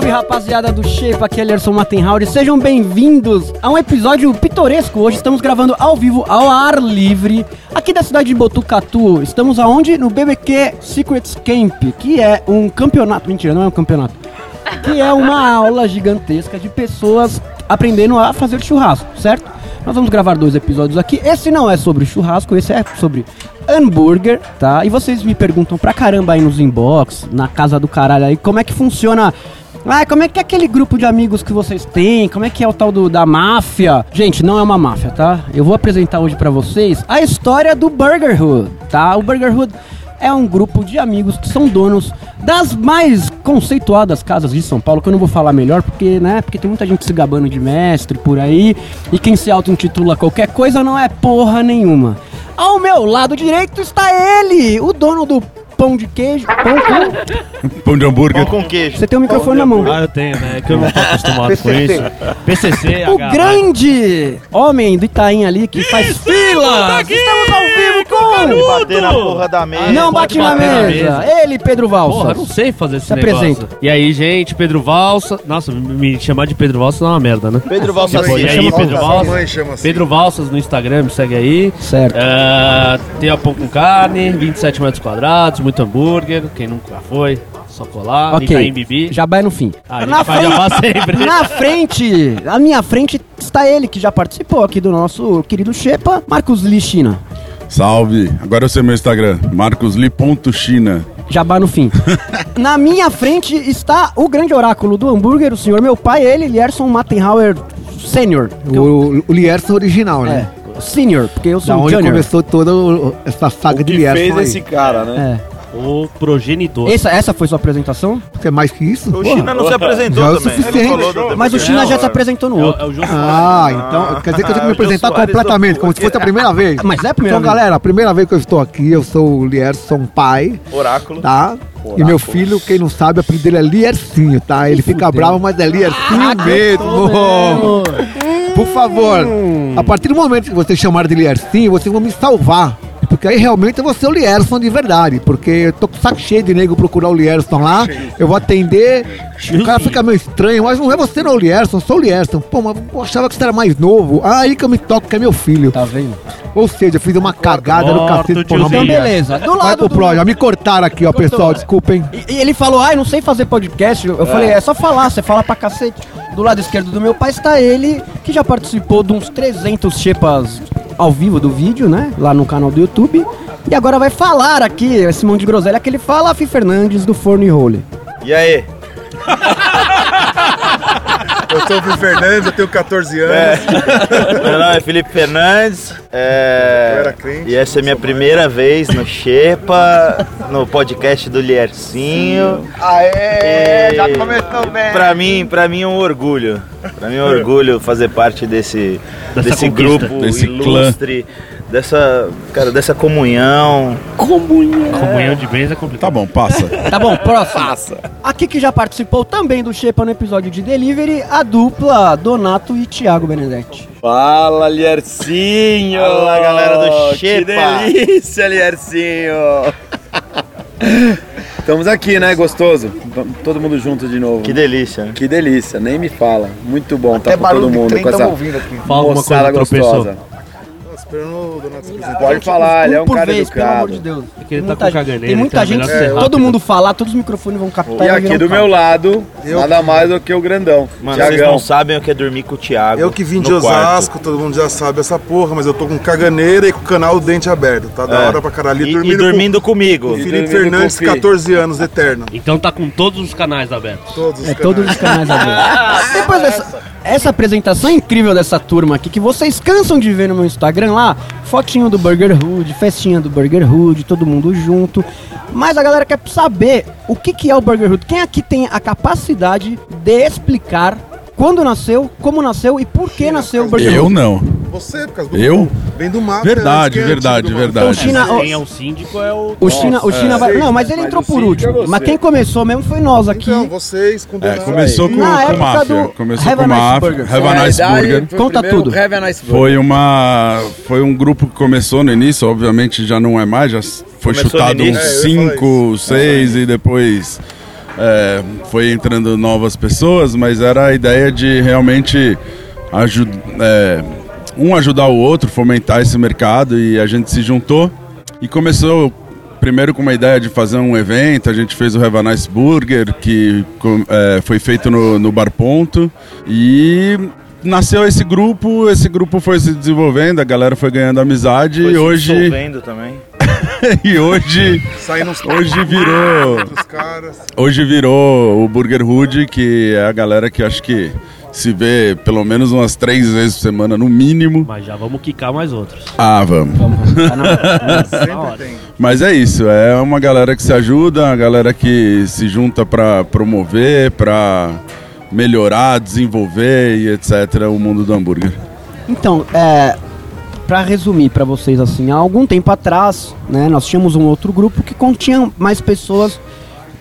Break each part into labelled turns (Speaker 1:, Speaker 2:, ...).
Speaker 1: Salve, rapaziada do Shape, aqui é Lerson Mattenhauer. Sejam bem-vindos a um episódio pitoresco. Hoje estamos gravando ao vivo, ao ar livre, aqui da cidade de Botucatu. Estamos aonde? No BBQ Secrets Camp, que é um campeonato. Mentira, não é um campeonato. Que é uma aula gigantesca de pessoas aprendendo a fazer churrasco, certo? Nós vamos gravar dois episódios aqui. Esse não é sobre churrasco, esse é sobre hambúrguer, tá? E vocês me perguntam pra caramba aí nos inbox, na casa do caralho aí, como é que funciona. Ah, como é que é aquele grupo de amigos que vocês têm? Como é que é o tal do, da máfia? Gente, não é uma máfia, tá? Eu vou apresentar hoje pra vocês a história do Burger Hood, tá? O Burger Hood é um grupo de amigos que são donos das mais conceituadas casas de São Paulo, que eu não vou falar melhor, porque, né, porque tem muita gente se gabando de mestre por aí, e quem se auto-intitula qualquer coisa não é porra nenhuma. Ao meu lado direito está ele, o dono do pão de queijo. Pão com...
Speaker 2: Pão de hambúrguer.
Speaker 3: com queijo.
Speaker 1: Você tem o microfone na mão.
Speaker 4: Ah, eu tenho, né? É que eu não tô acostumado com isso. PCC,
Speaker 1: O
Speaker 4: H,
Speaker 1: grande homem do Itaim ali que faz filas. Estamos ao vivo com...
Speaker 3: Bater na porra da mesa.
Speaker 1: Não bate na mesa. Ele, Pedro
Speaker 4: Porra, eu
Speaker 1: Valsa.
Speaker 4: não sei fazer esse
Speaker 1: Se
Speaker 4: negócio.
Speaker 1: apresenta.
Speaker 4: E aí, gente, Pedro Valsa. Nossa, me chamar de de Valsa é uma merda, né?
Speaker 3: Pedro Valsa
Speaker 4: Depois, e
Speaker 3: Cid.
Speaker 4: aí,
Speaker 2: Chama
Speaker 4: Pedro Valsa.
Speaker 2: sua mãe chama assim.
Speaker 4: Pedro Valsas no Instagram, me segue aí.
Speaker 1: Certo.
Speaker 4: Ah, tem a pão com carne, 27 metros quadrados, muito hambúrguer. Quem nunca foi, só colar.
Speaker 1: Ok.
Speaker 4: Itaim Bibi.
Speaker 1: Já vai no fim.
Speaker 4: Ah, a gente
Speaker 1: na,
Speaker 4: faz
Speaker 1: frente,
Speaker 4: jabá sempre.
Speaker 1: na frente, à minha frente está ele que já participou aqui do nosso querido Shepa, Marcos Lichina.
Speaker 2: Salve. Agora eu sei meu Instagram. marcosli.china.
Speaker 1: Jabá no fim. Na minha frente está o grande oráculo do hambúrguer, o senhor meu pai, ele, Lierson Mattenhauer Sênior.
Speaker 5: O, o Lierson original,
Speaker 1: É,
Speaker 5: né?
Speaker 1: senior, porque eu
Speaker 5: Da
Speaker 1: sou o
Speaker 5: onde
Speaker 1: junior.
Speaker 5: começou toda o- essa saga de Lierson aí.
Speaker 3: cara, né?
Speaker 1: É.
Speaker 4: O progenitor.
Speaker 1: Essa, essa foi sua apresentação?
Speaker 5: Você é mais que isso?
Speaker 3: O China não se apresentou
Speaker 5: Já é o suficiente.
Speaker 3: Ele falou do-
Speaker 1: Mas o China já se apresentou no
Speaker 4: É, o-
Speaker 1: outro.
Speaker 4: é o João
Speaker 5: Ah,
Speaker 4: Soares.
Speaker 5: então quer dizer que eu tenho que
Speaker 3: Ah,
Speaker 5: me
Speaker 3: o Jô
Speaker 5: apresentar completamente, como se fosse a primeira vez.
Speaker 1: Mas é a primeira
Speaker 5: Então,
Speaker 1: vez.
Speaker 5: galera, a primeira vez que eu estou aqui, eu sou o Lierson pai,
Speaker 3: Oráculo.
Speaker 5: tá? E meu filho, quem não sabe, o apelido dele é Liercinho, tá? Ele fica
Speaker 1: fudeu.
Speaker 5: bravo, mas é Liercinho mesmo. Por favor, a partir do momento que vocês chamarem de Liercinho, vocês vão me salvar. Porque aí realmente eu vou ser o Lierson de verdade. Porque eu tô com saco cheio de nego procurar o Lierson lá. Eu vou atender. O cara fica meio estranho, mas não é você não, Lierson, sou o Lierson. Pô, mas eu achava que você era mais novo. Ah, aí que eu me toco, que é meu filho.
Speaker 1: Tá vendo?
Speaker 5: Ou seja, eu fiz uma cagada no cacete não
Speaker 1: Então, beleza. Do
Speaker 5: Vai
Speaker 1: lado
Speaker 5: pro
Speaker 1: do...
Speaker 5: Pro, já me cortaram aqui, ó,
Speaker 1: Cortou,
Speaker 5: pessoal,
Speaker 1: é.
Speaker 5: desculpem.
Speaker 1: E, e ele falou, ai, não sei fazer podcast. Eu falei, é só falar, você fala pra cacete. Do lado esquerdo do meu pai está ele, que já participou de uns 300 chepas ao vivo do vídeo, né? Lá no canal do YouTube. E agora vai falar aqui, esse monte de groselha que ele fala, Fi Fernandes do Forno e Role.
Speaker 3: E aí?
Speaker 2: Eu sou o Felipe Fernandes, eu tenho 14 anos.
Speaker 3: Meu nome é Felipe Fernandes. é,
Speaker 2: Eu era crente,
Speaker 3: e essa é minha primeira vez no Xepa, no podcast do Liercinho. Aê! Já começou bem. Pra mim, pra mim é um orgulho. Pra mim é um orgulho fazer parte desse,
Speaker 4: Dessa
Speaker 3: desse
Speaker 4: conquista.
Speaker 3: grupo
Speaker 2: Desse
Speaker 3: ilustre, dessa, cara, dessa comunhão.
Speaker 4: Comunhão de bens é complicado.
Speaker 2: Tá bom, passa.
Speaker 1: Tá bom, próximo. Aqui que já participou também do Shepa no episódio de Delivery, a dupla Donato e Thiago Benedetti.
Speaker 6: Fala, Liercinho!
Speaker 3: Fala, galera do
Speaker 6: Que
Speaker 3: Xepa.
Speaker 6: delícia, Liercinho! Estamos aqui, né? Gostoso. Vamos Todo mundo junto de novo.
Speaker 3: Que delícia, né?
Speaker 6: Que delícia, nem me fala. Muito bom estar com todo mundo com essa
Speaker 4: Fala uma
Speaker 6: moçada
Speaker 4: coisa, tropeçou.
Speaker 2: Esperando o Donato se apresentar.
Speaker 6: Pode falar, ele é um
Speaker 1: por
Speaker 6: cara
Speaker 1: vez, pelo amor de
Speaker 6: educado.
Speaker 1: Deus.
Speaker 4: É que ele
Speaker 1: Tem
Speaker 4: tá
Speaker 1: muita,
Speaker 4: com caganeira,
Speaker 1: tem muita
Speaker 4: é
Speaker 1: gente,
Speaker 4: ser
Speaker 1: todo mundo falar, todos os microfones vão captar.
Speaker 6: E aqui do meu lado,
Speaker 2: Eu-
Speaker 6: nada mais do que o grandão.
Speaker 3: Mano, vocês
Speaker 6: Tiagão.
Speaker 3: não sabem o que é dormir com o Thiago.
Speaker 2: Eu que vim de
Speaker 3: no quarto.
Speaker 2: Osasco, todo mundo já sabe essa porra, mas eu tô com caganeira e com o canal Dente Aberto. Tá da
Speaker 3: É.
Speaker 2: hora pra caralho.
Speaker 3: E, e dormindo comigo.
Speaker 2: com o Felipe
Speaker 6: dormindo
Speaker 2: Fernandes,
Speaker 6: com o Fi.
Speaker 2: 14 anos, eterno.
Speaker 4: Então tá com todos os canais abertos.
Speaker 2: Todos os
Speaker 1: É
Speaker 2: canais.
Speaker 1: todos os canais abertos. Depois dessa essa apresentação incrível dessa turma aqui, que vocês cansam de ver no meu Instagram lá, fotinho do Burger Hood, festinha do Burger Hood, todo mundo junto. Mas a galera quer saber o que, que é o Burger Hood. Quem aqui tem a capacidade de explicar quando nasceu, como nasceu e por que nasceu o Burger
Speaker 2: Eu
Speaker 1: Hood?
Speaker 2: não. Você, por causa do
Speaker 7: Eu?
Speaker 2: Vem do mato.
Speaker 7: Verdade,
Speaker 2: é,
Speaker 7: verdade, verdade.
Speaker 1: O China,
Speaker 4: Quem é o síndico é o.
Speaker 1: o China, o China vai. Não, mas ele
Speaker 6: mas
Speaker 1: entrou
Speaker 6: o
Speaker 1: por
Speaker 6: síndico
Speaker 1: último.
Speaker 6: é.
Speaker 1: Mas quem começou mesmo foi nós aqui.
Speaker 2: Então, vocês
Speaker 7: É,
Speaker 2: condenaram.
Speaker 7: começou com,
Speaker 1: Na
Speaker 7: com
Speaker 1: época
Speaker 7: máfia.
Speaker 1: do
Speaker 7: Começou
Speaker 1: Have
Speaker 7: com
Speaker 1: Nice
Speaker 7: máfia.
Speaker 1: Burger.
Speaker 7: Have a Nice Burger.
Speaker 1: Conta tudo.
Speaker 6: Have a nice
Speaker 7: Foi uma. Foi um grupo que começou no início, obviamente já não é mais, já foi
Speaker 3: Começou
Speaker 7: chutado uns
Speaker 3: início.
Speaker 2: É, eu ia falar
Speaker 7: 5, 6 e depois é, foi entrando novas pessoas, mas era a ideia de realmente ajudar. Um ajudar o outro, fomentar esse mercado e a gente se juntou e começou primeiro com uma ideia de fazer um evento, a gente fez o Have a Nice Burger, que é, foi feito no, no Bar Ponto, e nasceu esse grupo, esse grupo foi se desenvolvendo, a galera foi ganhando amizade
Speaker 3: Foi
Speaker 7: e
Speaker 3: se
Speaker 7: hoje,
Speaker 3: também.
Speaker 7: e hoje,
Speaker 2: Saindo uns
Speaker 7: Hoje virou- hoje virou o Burger Hood, que é a galera que acho que se vê pelo menos umas três vezes por semana, no mínimo.
Speaker 4: Mas já vamos quicar mais outros.
Speaker 7: Ah, vamos.
Speaker 1: Tá na-
Speaker 2: Sempre tem.
Speaker 7: Mas é isso, é uma galera que se ajuda, uma galera que se junta pra promover, pra melhorar, desenvolver e etc. o mundo do hambúrguer.
Speaker 1: Então, é, para resumir para vocês assim, há algum tempo atrás, né, nós tínhamos um outro grupo que continha mais pessoas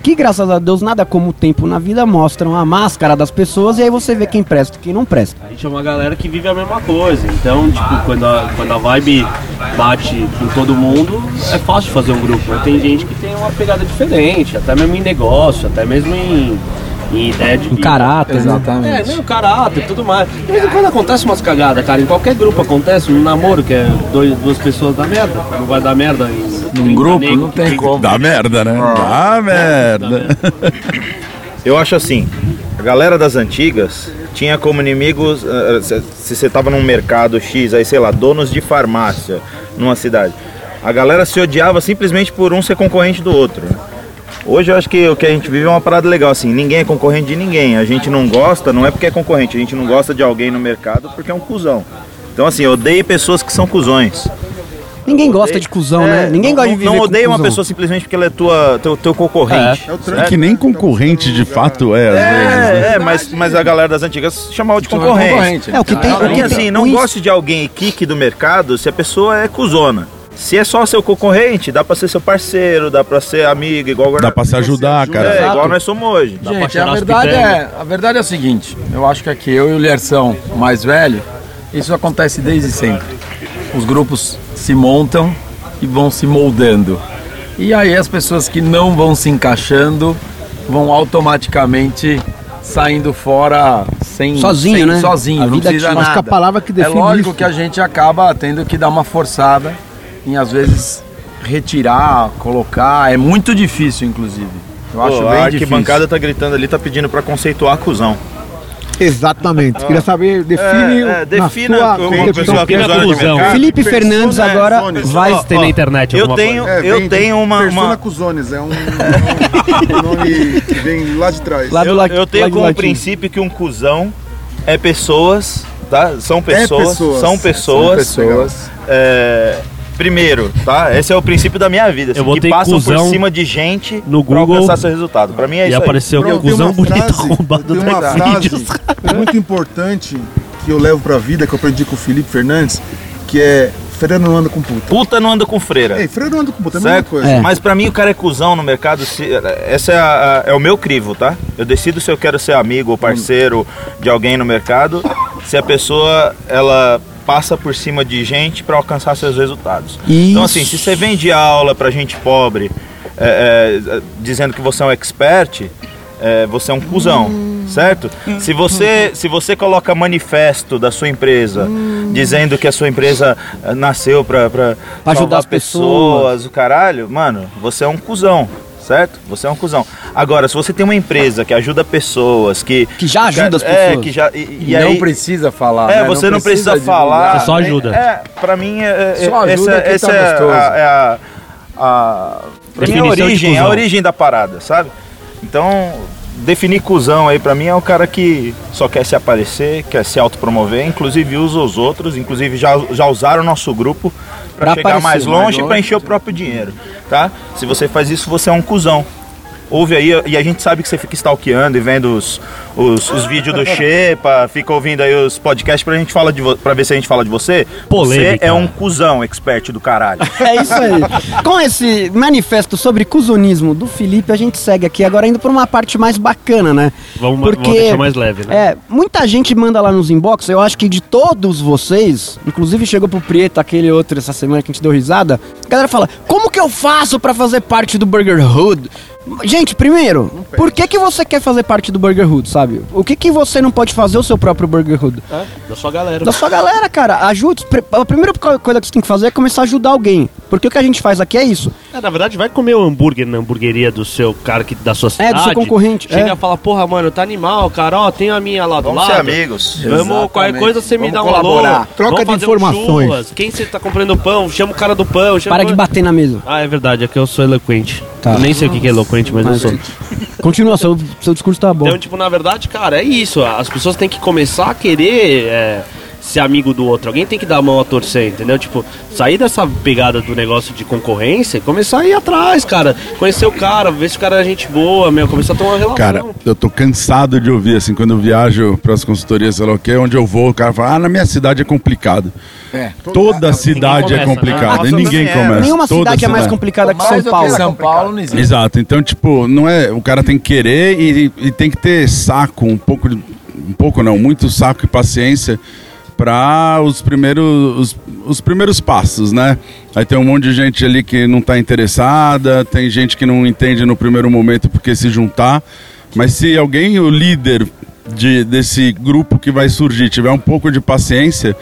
Speaker 1: que graças a Deus nada como o tempo na vida mostram a máscara das pessoas e aí você vê quem presta e quem não presta.
Speaker 4: A gente é uma galera que vive a mesma coisa. Então, tipo, quando a, quando a vibe bate em todo mundo, é fácil fazer um grupo. Mas tem gente que tem uma pegada diferente, até mesmo em negócio, até mesmo em, em ideia de
Speaker 1: Em caráter, né?
Speaker 4: É,
Speaker 6: Exatamente.
Speaker 4: nem o caráter, tudo mais. De vez em quando acontece umas cagadas, cara. Em qualquer grupo acontece. Um namoro que é dois, duas pessoas da merda. Não vai dar merda em
Speaker 6: Num grupo não tem como.
Speaker 7: Dá merda, né? Dá merda.
Speaker 3: Eu acho assim, a galera das antigas tinha como inimigos, eh, se se você tava num mercado X, aí sei lá, donos de farmácia numa cidade. A galera se odiava simplesmente por um ser concorrente do outro. né? Hoje eu acho que o que a gente vive é uma parada legal, assim, ninguém é concorrente de ninguém. A gente não gosta, não é porque é concorrente, a gente não gosta de alguém no mercado porque é um cuzão. Então assim, eu odeio pessoas que são cuzões.
Speaker 1: Ninguém gosta de cuzão,
Speaker 3: É,
Speaker 1: né? Ninguém
Speaker 3: não,
Speaker 1: gosta de
Speaker 3: não-
Speaker 1: viver
Speaker 3: Não
Speaker 1: com
Speaker 3: odeio uma
Speaker 1: cuzão.
Speaker 3: pessoa simplesmente porque ela é tua, teu, teu concorrente.
Speaker 2: É
Speaker 7: É
Speaker 2: trânsito.
Speaker 7: que nem concorrente de fato é, às vezes. né?
Speaker 3: É, é, mas, mas a galera das antigas chamava de
Speaker 6: Então,
Speaker 3: concorrente.
Speaker 1: É o que tem, o
Speaker 3: Pra mim,
Speaker 1: que
Speaker 3: assim, não gosto de alguém kick do mercado se a pessoa é cuzona. Se é só seu concorrente, dá pra ser seu parceiro, dá pra ser amigo, igual agora.
Speaker 7: Dá pra se ajudar,
Speaker 3: É,
Speaker 7: cara.
Speaker 1: Exato.
Speaker 3: igual nós somos hoje.
Speaker 4: Dá pra
Speaker 6: Gente, a verdade, é, a verdade é o seguinte, eu acho que aqui eu e o Lerção, mais velho, isso acontece desde sempre. Os grupos se montam e vão se moldando. E aí as pessoas que não vão se encaixando vão automaticamente saindo fora sem
Speaker 1: Sozinho,
Speaker 6: sem-
Speaker 1: né?
Speaker 6: sozinho,
Speaker 1: A
Speaker 6: não
Speaker 1: vida
Speaker 6: precisa nada.
Speaker 5: Acho que a palavra que
Speaker 6: é
Speaker 5: define
Speaker 6: lógico
Speaker 5: isso-
Speaker 6: que a gente acaba tendo que dar uma forçada em às vezes retirar, colocar, é muito difícil inclusive. Eu acho
Speaker 3: Pô,
Speaker 6: bem
Speaker 3: a
Speaker 6: difícil.
Speaker 3: arquibancada tá gritando ali, tá pedindo pra conceituar a cuzão.
Speaker 5: Exatamente. Queria saber, define,
Speaker 3: É, é, defina
Speaker 5: na
Speaker 3: uma
Speaker 5: sua
Speaker 3: pessoa
Speaker 5: concepção.
Speaker 3: que usuário de
Speaker 4: cuzão.
Speaker 3: mercado.
Speaker 1: Felipe Fernandes
Speaker 2: é
Speaker 1: agora vai
Speaker 4: Vai ter na internet
Speaker 3: Eu tenho,
Speaker 4: coisa.
Speaker 2: É,
Speaker 3: eu
Speaker 2: vem
Speaker 3: tenho uma,
Speaker 2: Persona
Speaker 3: uma-
Speaker 2: Cuzones, é um, um nome que vem lá de trás.
Speaker 1: Lá do
Speaker 3: eu,
Speaker 1: la-
Speaker 3: eu tenho como
Speaker 1: latim.
Speaker 3: princípio que um cuzão é pessoas, tá? São pessoas,
Speaker 2: pessoas.
Speaker 3: são pessoas.
Speaker 6: São pessoas.
Speaker 3: é, primeiro, tá? Esse é o princípio da minha vida, assim,
Speaker 4: Eu
Speaker 3: que passam por cima de gente
Speaker 4: no
Speaker 3: pra
Speaker 4: Google
Speaker 3: alcançar seu resultado. Pra mim é
Speaker 4: E
Speaker 3: isso aí.
Speaker 4: apareceu
Speaker 2: tenho
Speaker 4: cuzão bonito arrombado
Speaker 2: tenho uma
Speaker 4: do
Speaker 2: frase
Speaker 4: vídeos.
Speaker 2: muito importante que eu levo pra vida, que eu aprendi com o Felipe Fernandes, que é freira não anda com puta.
Speaker 3: Puta não anda com freira.
Speaker 2: Ei, freira não anda com puta, é a mesma coisa.
Speaker 1: É.
Speaker 3: Mas pra mim o cara é cuzão no mercado. se- essa é, a- a- é o meu crivo, tá? Eu decido se eu quero ser amigo ou parceiro de alguém no mercado, se a pessoa ela passa por cima de gente pra alcançar seus resultados. Então assim, se você vende aula pra gente pobre, é, é, dizendo que você é um expert, é, você é um cuzão, certo? Se você, se você coloca manifesto da sua empresa dizendo que a sua empresa eh, nasceu Pra
Speaker 1: ajudar as pessoas.
Speaker 3: o caralho, mano, você é um cuzão. Certo? Você é um cuzão. Agora, se você tem uma empresa que ajuda pessoas, que.
Speaker 1: Que já ajuda as
Speaker 3: É,
Speaker 1: pessoas.
Speaker 3: que já. E, e
Speaker 6: E não
Speaker 3: aí,
Speaker 6: precisa falar.
Speaker 3: é,
Speaker 6: né?
Speaker 3: você não precisa,
Speaker 6: divulgar.
Speaker 3: falar.
Speaker 4: Você só ajuda.
Speaker 3: É, pra mim, é, é-
Speaker 6: Só ajuda
Speaker 3: essa,
Speaker 6: quem
Speaker 3: essa
Speaker 6: tá
Speaker 3: é,
Speaker 6: gostoso.
Speaker 3: a, é a, a, é a origem, é a origem da parada, sabe? Então, definir cuzão aí pra mim é o cara que só quer se aparecer, quer se autopromover, inclusive usa os outros, inclusive já, já usaram o nosso grupo pra,
Speaker 1: Pra
Speaker 3: chegar
Speaker 1: aparecer
Speaker 3: mais longe e pra
Speaker 6: longe.
Speaker 3: encher o próprio dinheiro, tá? Se você faz isso, você é um cuzão. Ouve aí, e a gente sabe que você fica stalkeando e vendo os, os, os vídeos do Xepa, fica ouvindo aí os podcasts pra, gente fala de pra ver se a gente fala de você.
Speaker 4: Polêmica.
Speaker 3: Você é um cuzão expert do caralho.
Speaker 1: É isso aí. Com esse manifesto sobre cuzonismo do Felipe, a gente segue aqui agora indo pra uma parte mais bacana, né?
Speaker 4: Vamos, vamos deixar mais leve, né?
Speaker 1: É, muita gente manda lá nos inbox, eu acho que de todos vocês, inclusive chegou pro Prieto aquele outro essa semana que a gente deu risada, a galera fala, como que eu faço pra fazer parte do Burger Hood? Gente, primeiro, por que que você quer fazer parte do Burger Hood, sabe? O que que você não pode fazer o seu próprio Burger Hood?
Speaker 4: É, da sua galera.
Speaker 1: Da sua galera, cara, ajude. Pre- A primeira co- coisa que você tem que fazer é começar a ajudar alguém. Porque o que a gente faz aqui é isso.
Speaker 4: É, na verdade, vai comer o hambúrguer na hamburgueria do seu cara que, da sua cidade.
Speaker 1: É, do seu concorrente,
Speaker 4: Chega
Speaker 1: é.
Speaker 4: e fala, porra, mano, tá animal, cara, ó, tem a minha lá do
Speaker 3: Vamos
Speaker 4: lado.
Speaker 3: ser amigos.
Speaker 4: Vamos,
Speaker 6: Exatamente.
Speaker 4: qualquer coisa você me
Speaker 6: Vamos
Speaker 4: dá um alô.
Speaker 5: Troca
Speaker 4: Vamos
Speaker 5: de
Speaker 4: fazer um
Speaker 5: informações.
Speaker 4: churras. Quem você tá comprando pão? Chama o cara do pão. Chama
Speaker 1: Para de bater na mesa.
Speaker 4: Ah, é verdade, é que eu sou eloquente.
Speaker 1: Tá.
Speaker 4: Eu nem sei o que que é eloquente, mas,
Speaker 1: Mas-
Speaker 4: eu sou.
Speaker 1: Continua, seu, seu discurso tá bom.
Speaker 4: Então, tipo, na verdade, cara, é isso. As pessoas têm que começar a querer é, ser amigo do outro. Alguém tem que dar a mão a torcer, entendeu? Tipo, sair dessa pegada do negócio de concorrência e começar a ir atrás, cara. Conhecer o cara, ver se o cara é gente boa, meu. Começar a uma relação.
Speaker 7: Cara, eu tô cansado de ouvir, assim, quando eu viajo pras consultorias, sei lá o que, onde eu vou, o cara fala, ah, na minha cidade é complicado.
Speaker 6: É.
Speaker 7: Toda cidade é
Speaker 4: começa, né?
Speaker 7: complicada e ninguém
Speaker 3: é.
Speaker 7: começa.
Speaker 1: Nenhuma
Speaker 7: Toda
Speaker 1: cidade é mais complicada que São
Speaker 6: do
Speaker 1: Paulo.
Speaker 6: que São Paulo não existe.
Speaker 7: Exato, então, tipo, não é. O cara tem que querer e, e tem que ter saco, um pouco de. Um pouco não, muito saco e paciência para os primeiros, os, os primeiros passos, né? Aí tem um monte de gente ali que não tá interessada, tem gente que não entende no primeiro momento porque se juntar. Mas se alguém, o líder de, desse grupo que vai surgir, tiver um pouco de paciência,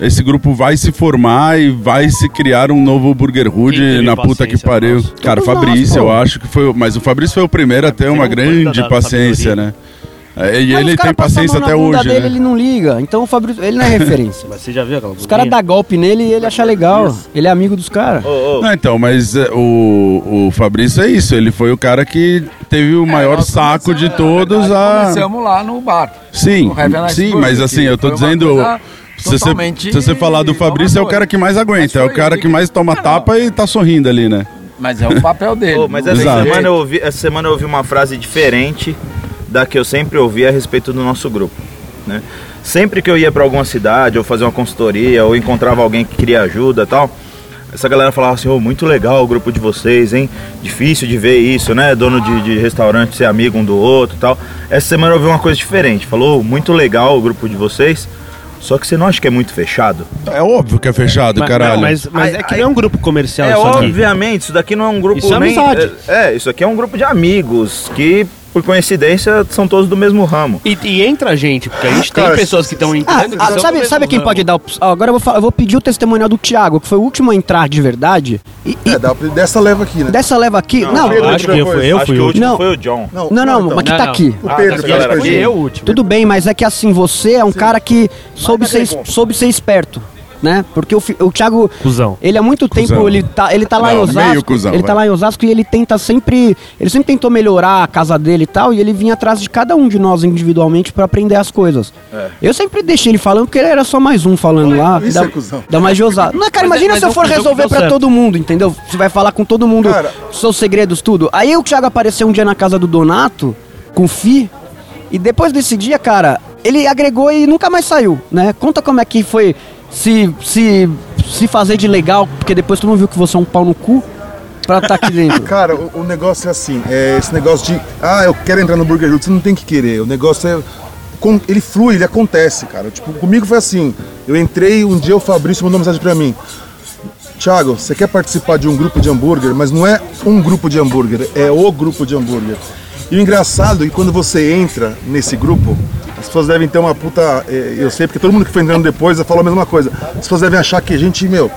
Speaker 7: esse grupo vai se formar e vai se criar um novo Burger Hood na puta que pariu.
Speaker 4: nossa?
Speaker 7: Cara,
Speaker 1: Todos nós,
Speaker 7: Fabrício,
Speaker 1: pô.
Speaker 7: eu acho que foi. o- Mas o Fabrício foi o primeiro a ter uma
Speaker 4: um
Speaker 7: grande paciência, né? É, e
Speaker 1: Mas
Speaker 7: ele tem paciência até
Speaker 1: na bunda
Speaker 7: hoje,
Speaker 1: dele,
Speaker 7: né?
Speaker 1: ele não liga. Então o Fabrício, ele não é referência.
Speaker 4: Mas você já viu aquela
Speaker 1: Os caras dão golpe nele e ele acha legal. Ele é amigo dos caras.
Speaker 3: Ô,
Speaker 7: Não, então, mas é, o, o Fabrício é isso, ele foi o cara que teve o maior
Speaker 6: nós
Speaker 7: saco de
Speaker 6: começamos,
Speaker 7: todos
Speaker 6: verdade,
Speaker 7: a.
Speaker 6: Começamos lá no bar.
Speaker 7: Sim,
Speaker 6: no
Speaker 7: sim, mas assim, eu tô dizendo. Se você,
Speaker 6: totalmente
Speaker 7: se você falar do Fabrício, é o cara que mais aguenta, é o cara que mais toma
Speaker 6: Não.
Speaker 7: tapa e tá sorrindo ali, né?
Speaker 6: Mas é o papel dele.
Speaker 3: ô, mas essa
Speaker 7: Exato.
Speaker 3: semana, eu ouvi, essa semana eu ouvi uma frase diferente da que eu sempre ouvi a respeito do nosso grupo. Né? Sempre que eu ia para alguma cidade, ou fazer uma consultoria, ou encontrava alguém que queria ajuda tal, essa galera falava assim, ô, muito legal o grupo de vocês, hein? Difícil de ver isso, né? Dono de, de restaurante ser amigo um do outro tal. Essa semana eu ouvi uma coisa diferente. Falou, "Ô, muito legal o grupo de vocês, só que você não acha que é muito fechado?
Speaker 7: É óbvio que é fechado,
Speaker 4: Mas,
Speaker 7: caralho.
Speaker 4: não, mas, mas
Speaker 3: Aí-
Speaker 4: é que
Speaker 3: aí-
Speaker 4: não é um grupo comercial
Speaker 3: É,
Speaker 4: isso aqui.
Speaker 3: obviamente, isso daqui não é um grupo
Speaker 4: Isso é
Speaker 3: nem.
Speaker 4: amizade.
Speaker 3: É, é, isso aqui é um grupo de amigos que, por coincidência, são todos do mesmo ramo.
Speaker 4: E, e entra gente, porque a gente tem
Speaker 2: Cara,
Speaker 4: pessoas que estão
Speaker 1: Ah,
Speaker 4: entrando. que
Speaker 1: ah,
Speaker 4: são do
Speaker 1: sabe,
Speaker 4: mesmo
Speaker 1: sabe quem
Speaker 4: ramo.
Speaker 1: pode dar. ah, Agora eu vou, falar- eu vou pedir o testemunhal do Thiago, que foi o último a entrar de verdade. E, e
Speaker 2: É, dá dessa leva aqui, né?
Speaker 1: dessa leva aqui. Não,
Speaker 2: Pedro,
Speaker 4: Acho que eu fui, eu
Speaker 3: Acho
Speaker 4: fui
Speaker 3: que
Speaker 4: o
Speaker 3: o
Speaker 4: último.
Speaker 1: Não.
Speaker 3: foi o John.
Speaker 1: não, não,
Speaker 2: então.
Speaker 1: mas que
Speaker 4: Não,
Speaker 1: tá
Speaker 4: não.
Speaker 1: aqui.
Speaker 2: O
Speaker 3: Ah,
Speaker 2: Pedro,
Speaker 3: tá,
Speaker 2: que
Speaker 4: Fui
Speaker 2: pergunta.
Speaker 4: eu o último.
Speaker 1: Tudo bem, mas é que assim, você é um cara que soube ser, soube ser esperto. Né? Porque o, o Thiago,
Speaker 4: Cusão.
Speaker 1: ele há muito tempo,
Speaker 7: Cusão.
Speaker 1: ele tá, ele tá lá
Speaker 7: Não,
Speaker 1: em
Speaker 7: meio
Speaker 1: Osasco.
Speaker 7: cuzão,
Speaker 1: ele tá
Speaker 7: vai.
Speaker 1: lá em Osasco e ele tenta sempre. Ele sempre tentou melhorar a casa dele e tal. E ele vinha atrás de cada um de nós individualmente pra aprender as coisas. Eu sempre deixei ele falando, porque ele era só mais um falando lá.
Speaker 2: Isso
Speaker 1: dá,
Speaker 2: é cuzão.
Speaker 1: dá mais de ousado. Não, cara,
Speaker 4: Mas é-
Speaker 1: imagina
Speaker 4: mas
Speaker 1: se eu
Speaker 4: é
Speaker 1: for resolver
Speaker 4: certo.
Speaker 1: todo mundo, entendeu? Você vai falar com todo mundo
Speaker 2: Cara-
Speaker 1: seus segredos, tudo. Aí o Thiago apareceu um dia na casa do Donato, com o Fi. E depois desse dia, cara, ele agregou e nunca mais saiu, né? Conta como é que foi se, se, se fazer de legal, porque depois tu não viu que você é um pau no cu pra estar aqui dentro.
Speaker 2: Cara, o, o negócio é assim, é esse negócio de, ah, eu quero entrar no Burger Hood, você não tem que querer. O negócio é, com- ele flui, ele acontece, cara. Tipo, comigo foi assim, eu entrei, um dia o Fabrício mandou uma mensagem pra mim. Thiago, você quer participar de um grupo de hambúrguer, mas não é um grupo de hambúrguer, é o grupo de hambúrguer. E o engraçado é que quando você entra nesse grupo, as pessoas devem ter uma puta. eh, Eu sei, porque todo mundo que foi entrando depois falou a mesma coisa. As pessoas devem achar que a gente, meu,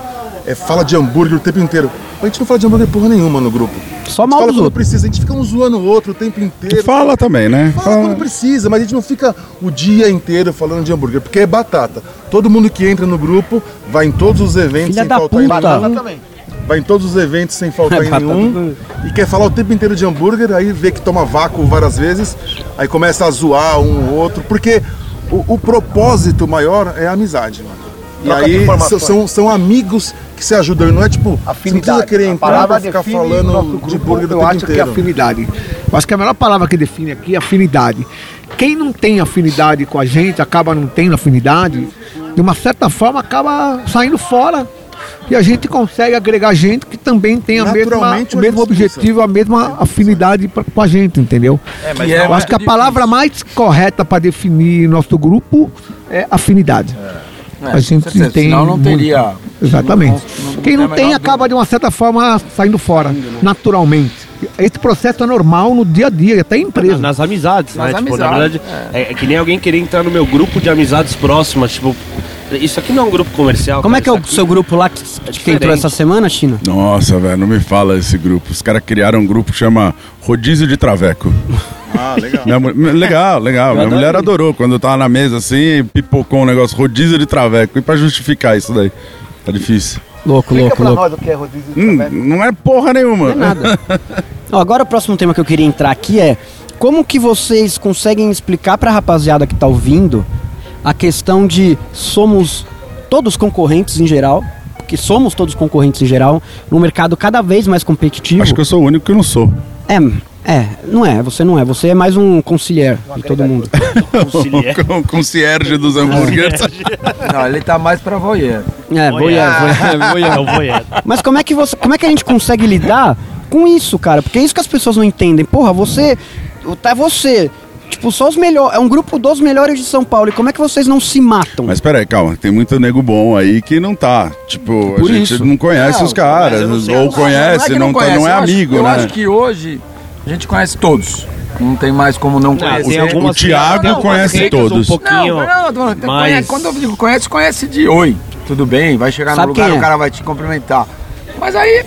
Speaker 2: é, fala de hambúrguer o tempo inteiro. A gente não fala de hambúrguer porra nenhuma no grupo.
Speaker 1: Só
Speaker 2: A gente
Speaker 1: mal
Speaker 2: fala quando
Speaker 1: outros.
Speaker 2: precisa, a gente fica um zoando o outro o tempo inteiro.
Speaker 7: Fala também, né?
Speaker 2: Fala
Speaker 7: Fala.
Speaker 2: quando precisa, mas a gente não fica o dia inteiro falando de hambúrguer, porque é batata. Todo mundo que entra no grupo vai em todos os eventos
Speaker 1: Filha
Speaker 2: sem
Speaker 1: da
Speaker 2: faltar em
Speaker 1: puta.
Speaker 2: nenhum. Vai em todos os eventos sem faltar em
Speaker 1: Batata
Speaker 2: nenhum. E quer falar o tempo inteiro de hambúrguer, aí vê que toma vácuo várias vezes, aí começa a zoar um ou outro, porque o, o propósito maior é a amizade, mano. E
Speaker 8: Troca
Speaker 2: aí são, são amigos que se ajudam, não é tipo, você não precisa
Speaker 8: Afinidade.
Speaker 2: querer
Speaker 8: A
Speaker 2: entrar
Speaker 8: palavra
Speaker 2: pra ficar falando de hambúrguer o
Speaker 5: Eu
Speaker 2: tempo
Speaker 5: acho que é
Speaker 2: inteiro.
Speaker 5: afinidade. Eu acho que a melhor palavra que define aqui é afinidade. Quem não tem afinidade com a gente, acaba não tendo afinidade, de uma certa forma acaba saindo fora e a gente consegue agregar gente que também tem a mesma, o mesmo objetivo, a mesma afinidade pra, com a gente, entendeu?
Speaker 3: É, mas
Speaker 6: é
Speaker 5: Eu acho que a palavra mais correta para definir nosso grupo é afinidade.
Speaker 6: É,
Speaker 5: a gente
Speaker 6: certeza,
Speaker 5: tem
Speaker 6: Senão não
Speaker 5: muito.
Speaker 6: teria.
Speaker 5: Exatamente.
Speaker 6: não- não
Speaker 5: Quem não
Speaker 6: tem
Speaker 5: acaba de uma certa forma saindo fora, naturalmente. Esse processo é normal no dia a dia, até em empresa.
Speaker 4: Nas amizades,
Speaker 6: Nas
Speaker 4: né? Tipo,
Speaker 6: amizades,
Speaker 4: na verdade, é. é que nem alguém querer entrar no meu grupo de amizades próximas, tipo, isso aqui não é um grupo comercial.
Speaker 1: Como é
Speaker 4: cara,
Speaker 1: que é o
Speaker 4: aqui-
Speaker 1: seu grupo lá que, que entrou essa semana, China?
Speaker 7: Nossa, velho, não me fala esse grupo. Os caras criaram um grupo que chama Rodízio de Traveco.
Speaker 2: Ah, legal.
Speaker 7: Minha legal, legal. Minha mulher adorou quando eu tava na mesa assim, pipocou um negócio, rodízio de traveco. E pra justificar isso daí? Tá difícil.
Speaker 1: Louco, louco, louco.
Speaker 5: nós o que é rodízio
Speaker 7: Hum, não é porra nenhuma.
Speaker 1: Nada. Ó, agora o próximo tema que eu queria entrar aqui é como que vocês conseguem explicar pra rapaziada que tá ouvindo a questão de somos todos concorrentes em geral, porque somos todos concorrentes em geral, num mercado cada vez mais competitivo.
Speaker 7: Acho que eu sou o único que não sou.
Speaker 1: É, é, não é, você não é, você é mais um conciliar de todo mundo.
Speaker 7: O concierge dos hambúrgueres.
Speaker 6: Não, ele tá mais pra voyeur.
Speaker 1: É, voyeur, voyeur, voyeur.
Speaker 4: É o voyeur.
Speaker 1: Mas como é que você, como é que a gente consegue lidar com isso, cara? Porque é isso que as pessoas não entendem. Porra, você, tá você, tipo, só os melhores, é um grupo dos melhores de São Paulo. E como é que vocês não se matam?
Speaker 7: Mas peraí, calma, tem muito nego bom aí que não tá. Tipo,
Speaker 1: Por
Speaker 7: a gente
Speaker 1: isso.
Speaker 7: não conhece
Speaker 6: Não,
Speaker 7: os caras.
Speaker 3: mas eu não sei.
Speaker 7: Ou
Speaker 3: Não,
Speaker 7: conhece,
Speaker 6: que
Speaker 7: não, tá-
Speaker 6: conhece,
Speaker 7: não é
Speaker 6: eu acho-
Speaker 7: amigo,
Speaker 6: eu
Speaker 7: né?
Speaker 6: acho que hoje a gente conhece todos. Não tem mais como não conhecer.
Speaker 7: o
Speaker 4: algumas
Speaker 7: Thiago conhece todos.
Speaker 4: Um pouquinho
Speaker 6: Não, não, não, não,
Speaker 4: mais-
Speaker 6: conhece- quando eu digo conhece, conhece de oi. Tudo bem, vai chegar
Speaker 1: Sabe
Speaker 6: no lugar,
Speaker 1: é?
Speaker 6: o cara vai te cumprimentar. Mas aí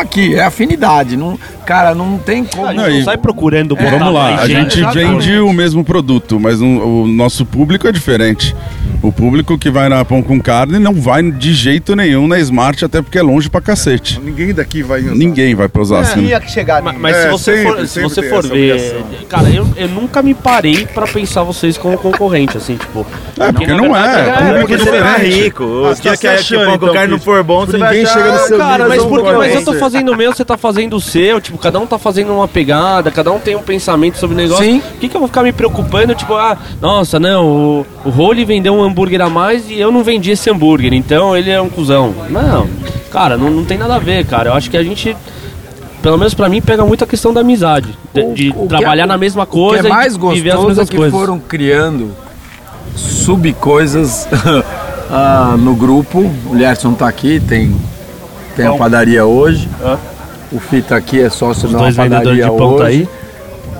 Speaker 6: tá aqui, é afinidade. Não, cara, não tem como.
Speaker 7: Não,
Speaker 4: não sai procurando botar
Speaker 7: Vamos lá, a gente vende o mesmo produto, mas um- o nosso público é diferente. O público que vai na Pão com Carne não vai de jeito nenhum na Smart, até porque é longe pra cacete.
Speaker 2: Ninguém daqui vai usar.
Speaker 7: Ninguém vai pra Osasco. né?
Speaker 5: que chegar
Speaker 4: Mas, mas
Speaker 2: É,
Speaker 4: se você
Speaker 2: sempre,
Speaker 4: for, se você for ver,
Speaker 2: obrigação.
Speaker 4: cara, eu, eu nunca me parei pra pensar vocês como concorrente, assim, tipo.
Speaker 7: É, porque
Speaker 4: na
Speaker 7: não
Speaker 4: verdade,
Speaker 7: é.
Speaker 4: é,
Speaker 7: Público
Speaker 3: Porque você tá
Speaker 7: diferente.
Speaker 3: rico.
Speaker 2: Ah,
Speaker 3: O
Speaker 2: tá
Speaker 3: que, a-
Speaker 2: se
Speaker 3: que o
Speaker 2: achando,
Speaker 3: pão
Speaker 2: então,
Speaker 3: com carne não
Speaker 2: que
Speaker 3: for bom, você vai
Speaker 2: ninguém
Speaker 3: achar...
Speaker 2: chega no seu
Speaker 4: Cara, mas, porque, mas eu tô
Speaker 2: concorrentes.
Speaker 4: Fazendo o meu, você tá fazendo o seu, tipo, cada um tá fazendo uma pegada, cada um tem um pensamento sobre o negócio.
Speaker 6: Sim.
Speaker 4: Por que, que eu vou ficar me preocupando, tipo, ah, nossa, não, o, o Role vendeu um hambúrguer a mais e eu não vendi esse hambúrguer, então ele é um cuzão. Não, cara, não, não tem nada a ver, cara. Eu acho que a gente, pelo menos pra mim, pega muito a questão da amizade, de, de
Speaker 6: O que
Speaker 4: trabalhar
Speaker 6: é-
Speaker 4: na mesma
Speaker 6: O que
Speaker 4: coisa
Speaker 6: é mais
Speaker 4: e de viver as
Speaker 6: gostoso é
Speaker 4: mesmas
Speaker 6: que
Speaker 4: coisas.
Speaker 6: foram criando sub-coisas ah, no grupo. O Lerson tá aqui, tem, tem a padaria hoje.
Speaker 4: Hã?
Speaker 6: O Fita aqui é sócio
Speaker 4: Os dois vendedores de
Speaker 6: padaria
Speaker 4: pão tá
Speaker 6: hoje.
Speaker 4: aí.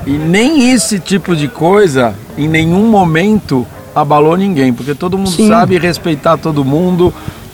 Speaker 6: E nem esse tipo de coisa, em nenhum momento, abalou ninguém, porque todo mundo
Speaker 1: Sim.
Speaker 6: sabe respeitar todo mundo.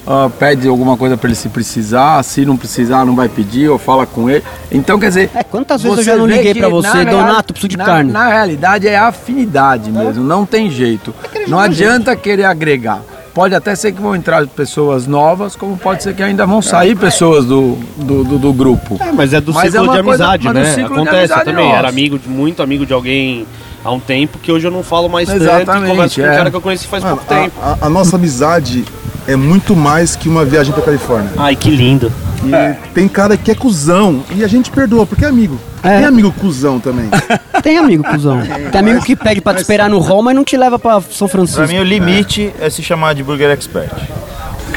Speaker 6: ah, pede alguma coisa para ele se precisar, se não precisar, não vai pedir, ou fala com ele. Então, quer dizer.
Speaker 1: É, quantas vezes eu já não liguei
Speaker 6: na
Speaker 1: você, Donato, preciso de
Speaker 6: na-
Speaker 1: carne.
Speaker 6: Na realidade é afinidade mesmo, não tem jeito. Não adianta querer agregar. Pode até ser que vão entrar pessoas novas, como pode ser que ainda vão sair pessoas do, do, do- do grupo.
Speaker 4: É, mas é do
Speaker 6: Mas é
Speaker 4: ciclo
Speaker 6: uma
Speaker 4: de
Speaker 6: coisa-
Speaker 4: amizade,
Speaker 6: do
Speaker 4: né?
Speaker 6: ciclo de
Speaker 4: Acontece
Speaker 6: amizade
Speaker 4: também.
Speaker 6: nosso.
Speaker 4: Era amigo de muito amigo de alguém há um tempo que hoje eu não falo mais tanto e
Speaker 6: Exatamente,
Speaker 4: converso com um
Speaker 6: é.
Speaker 4: cara que eu conheci faz
Speaker 2: Mano,
Speaker 4: pouco tempo.
Speaker 2: a, a- a nossa amizade é muito mais que uma viagem pra Califórnia.
Speaker 4: Ai, que lindo.
Speaker 2: E tem cara que é cuzão e a gente perdoa, porque é amigo.
Speaker 1: É.
Speaker 2: Tem amigo cuzão também.
Speaker 1: Tem amigo, cuzão. Tem amigo que pede pra te esperar no hall, mas não te leva pra São Francisco.
Speaker 3: Pra mim, o limite é se chamar de Burger Expert.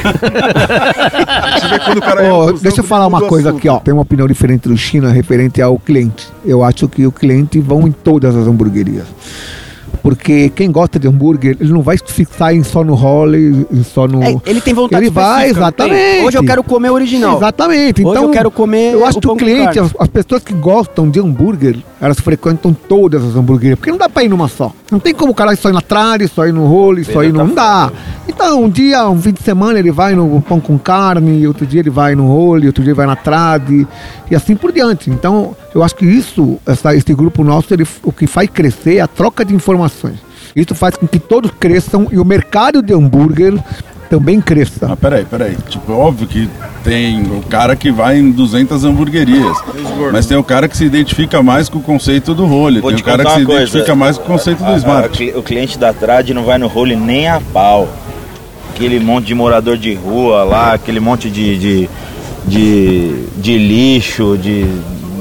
Speaker 2: Você vê quando o cara é
Speaker 5: Ô,
Speaker 2: cuzão,
Speaker 5: deixa eu falar uma coisa
Speaker 2: assunto.
Speaker 5: aqui, ó. Tem uma opinião diferente do China referente ao cliente. Eu acho que o cliente vão em todas as hamburguerias. Porque quem gosta de hambúrguer, ele não vai fixar em só no role, em só no.
Speaker 1: É, ele tem vontade
Speaker 5: Ele vai, exatamente.
Speaker 1: Hoje eu quero comer o original.
Speaker 5: Exatamente.
Speaker 1: Hoje
Speaker 5: Então,
Speaker 1: eu quero comer
Speaker 5: Eu acho que o cliente, as, as pessoas que gostam de hambúrguer, elas frequentam todas as hamburguerias. Porque não dá pra ir numa só. Não tem como o cara só ir na trade, só ir no role, só ir no. Não dá. Então, um dia, um fim de semana, ele vai no pão com carne, outro dia ele vai no role, outro dia ele vai na trade, e assim por diante. Então, eu acho que isso, essa, esse grupo nosso, ele, o que faz crescer é a troca de informações. Isso faz com que todos cresçam e o mercado de hambúrguer também cresça.
Speaker 7: Ah, peraí, peraí. Tipo, óbvio que tem o cara que vai em 200 hamburguerias. Mas tem o cara que se identifica mais com o conceito do role.
Speaker 3: Vou
Speaker 7: Tem
Speaker 3: te
Speaker 7: o cara que se
Speaker 3: coisa.
Speaker 7: identifica mais com o conceito do Smart.
Speaker 3: O cliente da trad não vai no role nem a pau. Aquele monte de morador de rua lá, aquele monte de, de, de, de lixo, de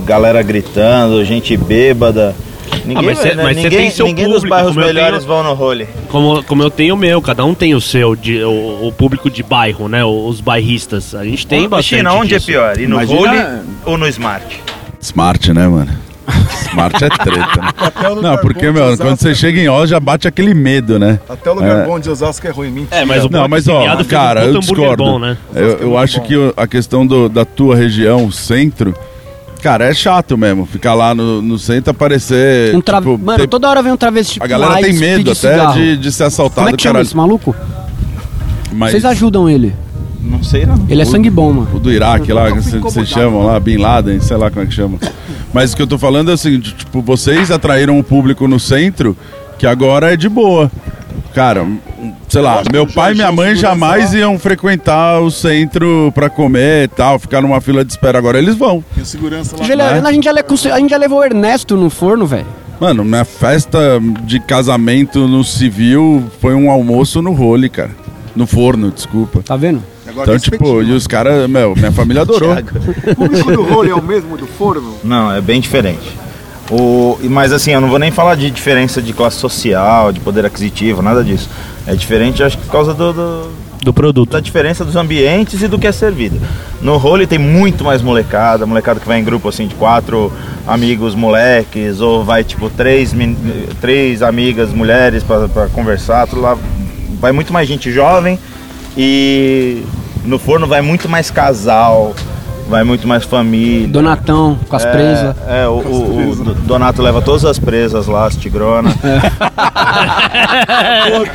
Speaker 3: galera gritando, gente bêbada. Ninguém,
Speaker 4: mas cê-
Speaker 3: né,
Speaker 4: mas
Speaker 3: ninguém,
Speaker 4: tem seu
Speaker 3: ninguém dos
Speaker 4: público,
Speaker 3: bairros
Speaker 4: como eu
Speaker 3: melhores
Speaker 4: tenho-
Speaker 3: vão no role.
Speaker 4: Como, como eu tenho o meu, cada um tem o seu, de, o, o público de bairro, né? Os bairristas. A gente tem bastante.
Speaker 3: Imagina, onde
Speaker 4: disso.
Speaker 3: é pior? Ir no
Speaker 6: Imagina-
Speaker 3: role ou no smart?
Speaker 7: Smart, né, mano? Smart é treta, né?
Speaker 2: O
Speaker 7: Não, porque,
Speaker 2: bom
Speaker 7: meu,
Speaker 2: Osasco-
Speaker 7: quando você chega em Oz, já bate aquele medo, né?
Speaker 2: Até o lugar
Speaker 7: É.
Speaker 2: bom de Osasco é ruim, mentira.
Speaker 4: É, mas o
Speaker 7: Não, mas ó,
Speaker 4: um
Speaker 7: cara,
Speaker 4: puta
Speaker 7: eu discordo.
Speaker 4: bom, né?
Speaker 7: Eu, eu acho que o- a questão do- da tua região, o centro, cara, é chato mesmo. Ficar lá no, no centro aparecer.
Speaker 1: Um tra...
Speaker 7: tipo,
Speaker 1: Mano,
Speaker 7: tem-
Speaker 1: toda hora vem um travesti
Speaker 7: a galera tem medo até de, de ser assaltado,
Speaker 1: Como é que chama
Speaker 7: caralho.
Speaker 1: esse maluco?
Speaker 7: Mas
Speaker 1: Vocês ajudam ele.
Speaker 3: Não sei não.
Speaker 1: Ele é sangue bom, mano.
Speaker 7: o do Iraque lá, que vocês chamam lá, Bin Laden, sei lá como é que chama. Mas o que eu tô falando é o seguinte, tipo, vocês atraíram um público no centro que agora é de boa. Cara, sei lá, meu pai e minha mãe jamais iam frequentar o centro pra comer e tal, ficar numa fila de espera. Agora eles vão.
Speaker 2: Tem segurança lá.
Speaker 1: Já
Speaker 7: né?
Speaker 1: a, gente já le- a gente já levou o Ernesto no forno, velho.
Speaker 7: Mano, minha festa de casamento no civil foi um almoço no role, cara. No forno, desculpa.
Speaker 1: Tá vendo?
Speaker 2: Agora
Speaker 7: Então, tipo, e os caras, meu, minha família adorou.
Speaker 2: O público do role é o mesmo do forno?
Speaker 3: Não, é bem diferente. O, mas assim, eu não vou nem falar de diferença de classe social, de poder aquisitivo, nada disso. É diferente, acho que por causa do, do-
Speaker 4: Do produto.
Speaker 3: da diferença dos ambientes e do que é servido. No role tem muito mais molecada, molecada que vai em grupo assim de quatro amigos moleques, ou vai tipo três, três amigas mulheres pra conversar, tudo lá. Vai muito mais gente jovem e no forno vai muito mais casal, vai muito mais família.
Speaker 1: Donatão com as
Speaker 3: É,
Speaker 1: presas.
Speaker 3: É, o, o- o Do- Donato leva todas as presas lá, as tigronas.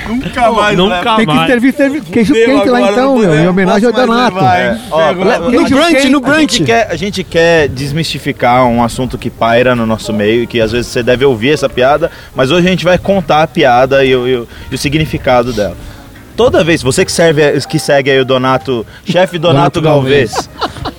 Speaker 2: Nunca mais.
Speaker 4: Nunca
Speaker 5: Tem que servir, servir queijo quente lá então, meu, em homenagem ao Donato.
Speaker 3: É, ó,
Speaker 1: No
Speaker 3: a-
Speaker 1: brunch, no
Speaker 3: A
Speaker 1: brunch.
Speaker 3: gente, quer, a gente quer desmistificar um assunto que paira no nosso meio e que às vezes você deve ouvir essa piada, mas hoje a gente vai contar a piada e o, e o- e o significado dela. Toda vez, você que, serve, que segue aí o Donato, chefe Donato,
Speaker 1: Donato
Speaker 3: Galvez,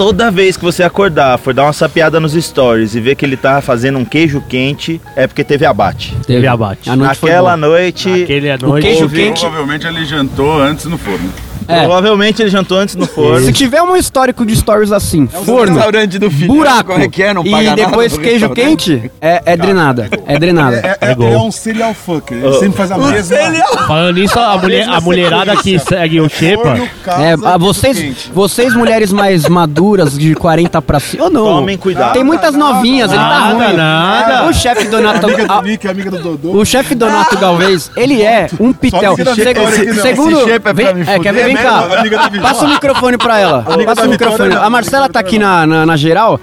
Speaker 3: toda vez que você acordar, for dar uma sapiada nos stories e ver que ele tá fazendo um queijo quente, é porque teve abate.
Speaker 4: Teve abate.
Speaker 1: A noite boa.
Speaker 3: noite,
Speaker 4: Aquele noite.
Speaker 1: queijo
Speaker 7: Ouvi,
Speaker 1: quente.
Speaker 7: Provavelmente ele jantou antes no forno.
Speaker 1: É.
Speaker 3: provavelmente ele jantou antes no forno.
Speaker 1: Se tiver um histórico de stories assim, forno,
Speaker 6: restaurante do filho.
Speaker 1: buraco
Speaker 6: é que é? Não
Speaker 1: e
Speaker 6: paga nada
Speaker 1: depois queijo quente, é, é drenada. É drenada.
Speaker 2: É, é, ele é um serial fucker. Ele sempre faz a mesma.
Speaker 4: Falando nisso, a, mulher, a mulherada que segue o
Speaker 2: casa,
Speaker 1: É, vocês, vocês mulheres mais maduras, de 40 pra cima, ou não?
Speaker 3: Tomem cuidado.
Speaker 1: Tem muitas novinhas, ele tá
Speaker 4: Nada,
Speaker 1: ruim.
Speaker 4: nada.
Speaker 1: O chefe Donato,
Speaker 2: Amiga do Nick, amiga do Dodô.
Speaker 1: o chefe Donato Galvez, ele é um pitel. segundo,
Speaker 6: Esse shape é pra me
Speaker 1: é,
Speaker 6: fuder
Speaker 1: cá. Passa o microfone pra ela. Passa o microfone. A Marcela tá aqui na, na, na geral.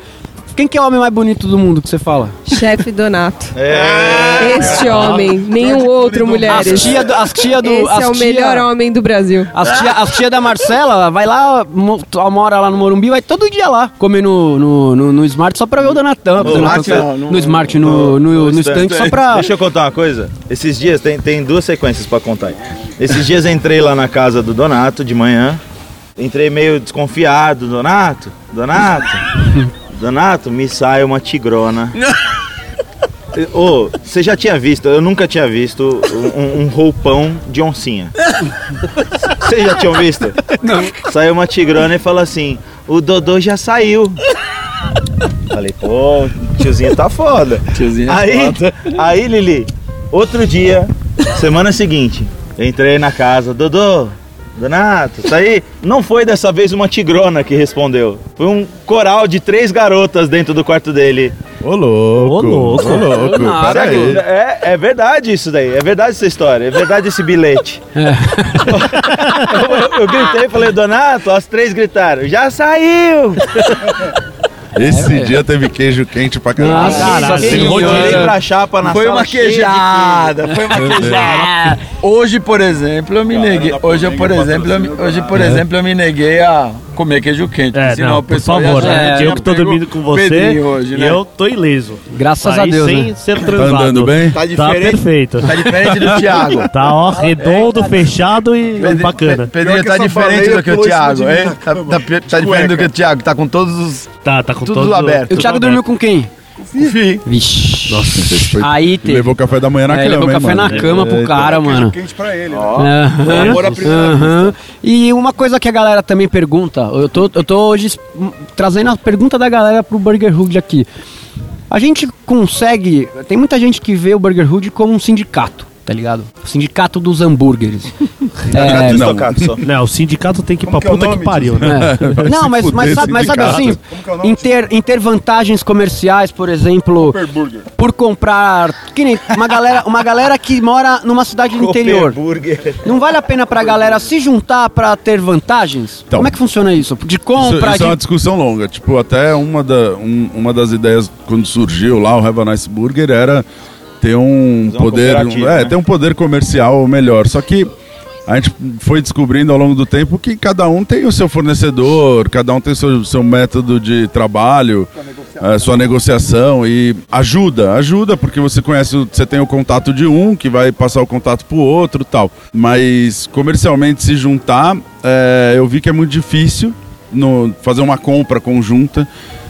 Speaker 1: Quem que é o homem mais bonito do mundo que você fala?
Speaker 8: Chefe Donato.
Speaker 3: É.
Speaker 8: Este homem, nenhum outro,
Speaker 1: As
Speaker 8: mulheres.
Speaker 1: tia, do- as tia do.
Speaker 8: Esse
Speaker 1: as
Speaker 8: é o
Speaker 1: tia-
Speaker 8: melhor homem do Brasil.
Speaker 1: As tia, as tia da Marcela vai lá, mo- mora lá no Morumbi, vai todo dia lá comer no, no, no, no Smart só pra ver o Donatão.
Speaker 3: No
Speaker 1: Donatão
Speaker 3: Smart,
Speaker 1: no,
Speaker 3: não,
Speaker 1: no Smart, no, no, no
Speaker 3: stand.
Speaker 1: stand, só pra.
Speaker 3: Deixa eu contar uma coisa. Esses dias tem, tem duas sequências pra contar. aí. Esses dias entrei lá na casa do Donato de manhã. Entrei meio desconfiado. Donato, Donato, Donato, me sai uma tigrona. Ô, você já tinha visto, eu nunca tinha visto um, um roupão de oncinha. Vocês já tinham visto? Não. Saiu uma tigrona e falou assim: o Dodô já saiu. Falei, pô, tiozinho tá foda.
Speaker 6: Tiozinho é
Speaker 3: aí,
Speaker 6: foda.
Speaker 3: aí, Lili, outro dia, semana seguinte, entrei na casa, Dodô, Donato, tá aí? Não foi dessa vez uma tigrona que respondeu. Foi um coral de três garotas dentro do quarto dele.
Speaker 7: Ô louco.
Speaker 4: Ô, louco.
Speaker 7: Ô louco. Pera aí.
Speaker 3: É, é verdade isso daí, é verdade essa história, é verdade esse bilhete. eu, eu gritei e falei, Donato, as três gritaram, já saiu!
Speaker 7: Esse dia teve queijo quente pra caralho.
Speaker 1: Nossa,
Speaker 4: Caralho,
Speaker 1: senhora.
Speaker 3: pra chapa na
Speaker 6: Foi
Speaker 3: sala
Speaker 6: uma queijada, foi uma queijada. Hoje, por exemplo, eu me neguei. Hoje, por exemplo, eu me, hoje, por exemplo, eu me neguei a comer queijo quente.
Speaker 4: É,
Speaker 6: senão
Speaker 4: não,
Speaker 6: o
Speaker 4: por favor, né? eu que tô dormindo com você
Speaker 6: hoje,
Speaker 4: e
Speaker 6: né?
Speaker 4: eu tô ileso.
Speaker 1: Graças
Speaker 4: Saí
Speaker 1: a Deus,
Speaker 4: sem
Speaker 1: né?
Speaker 4: ser
Speaker 7: Tá
Speaker 4: transado.
Speaker 7: andando bem?
Speaker 6: Tá
Speaker 4: Tá
Speaker 6: diferente,
Speaker 4: perfeito.
Speaker 6: tá diferente do Thiago.
Speaker 4: Tá, ó, redondo, fechado e
Speaker 6: Pedro-
Speaker 4: bacana.
Speaker 6: Pe- Pedrinho tá diferente do que o Thiago, hein? Tá, tá, tá diferente do que o Thiago, tá com todos os.
Speaker 4: Tá, tá com
Speaker 6: Tudo
Speaker 4: todos
Speaker 6: aberto.
Speaker 1: E o Thiago dormiu com quem?
Speaker 6: Confie.
Speaker 1: Vixe.
Speaker 7: Foi-
Speaker 1: Aí teve.
Speaker 7: Levou café da manhã na
Speaker 1: É,
Speaker 7: cama,
Speaker 1: levou
Speaker 7: hein,
Speaker 1: café
Speaker 7: mano?
Speaker 1: na cama pro cara, mano.
Speaker 2: Quente pra ele. né?
Speaker 1: Aham,
Speaker 2: Amor à primeira
Speaker 1: aham. E uma coisa que a galera também pergunta, eu tô, eu tô hoje trazendo a pergunta da galera pro Burger Hood aqui. A gente consegue. Tem muita gente que vê o Burger Hood como um sindicato, tá ligado? O sindicato dos hambúrgueres. é,
Speaker 7: Não.
Speaker 3: Tocado só.
Speaker 4: Não, o sindicato tem que ir
Speaker 2: Como
Speaker 4: pra
Speaker 2: que é
Speaker 4: puta que pariu,
Speaker 2: disso?
Speaker 4: né?
Speaker 1: é. Não, mas, mas, sabe, mas sabe assim,
Speaker 2: é o nome
Speaker 1: em ter, em ter vantagens comerciais, por exemplo, por comprar. Que nem uma galera, uma galera que mora numa cidade do interior. Não vale a pena pra galera se juntar pra ter vantagens?
Speaker 7: Então.
Speaker 1: Como é que funciona isso? De
Speaker 7: Isso,
Speaker 1: compra,
Speaker 7: isso
Speaker 1: de...
Speaker 7: é uma discussão longa. Tipo, até uma, da, um- uma das ideias quando surgiu lá o Have a Nice Burger era ter um poder,
Speaker 3: cooperativa,
Speaker 7: é,
Speaker 3: né?
Speaker 7: ter um poder comercial melhor. Só que a gente foi descobrindo ao longo do tempo que cada um tem o seu fornecedor, cada um tem o seu, seu método de trabalho, a sua negociação e ajuda, ajuda porque você conhece, o- você tem o contato de um que vai passar o contato pro outro, e tal. Mas comercialmente se juntar, é, eu vi que é muito difícil no, fazer uma compra conjunta.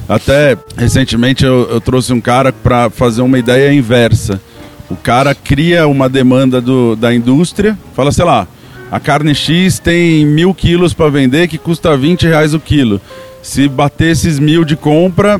Speaker 7: Até recentemente eu, eu trouxe um cara para fazer uma ideia inversa. O cara cria uma demanda do, da indústria, fala, sei lá, a carne X tem mil quilos para vender que custa 20 reais o quilo. Se bater esses mil de compra,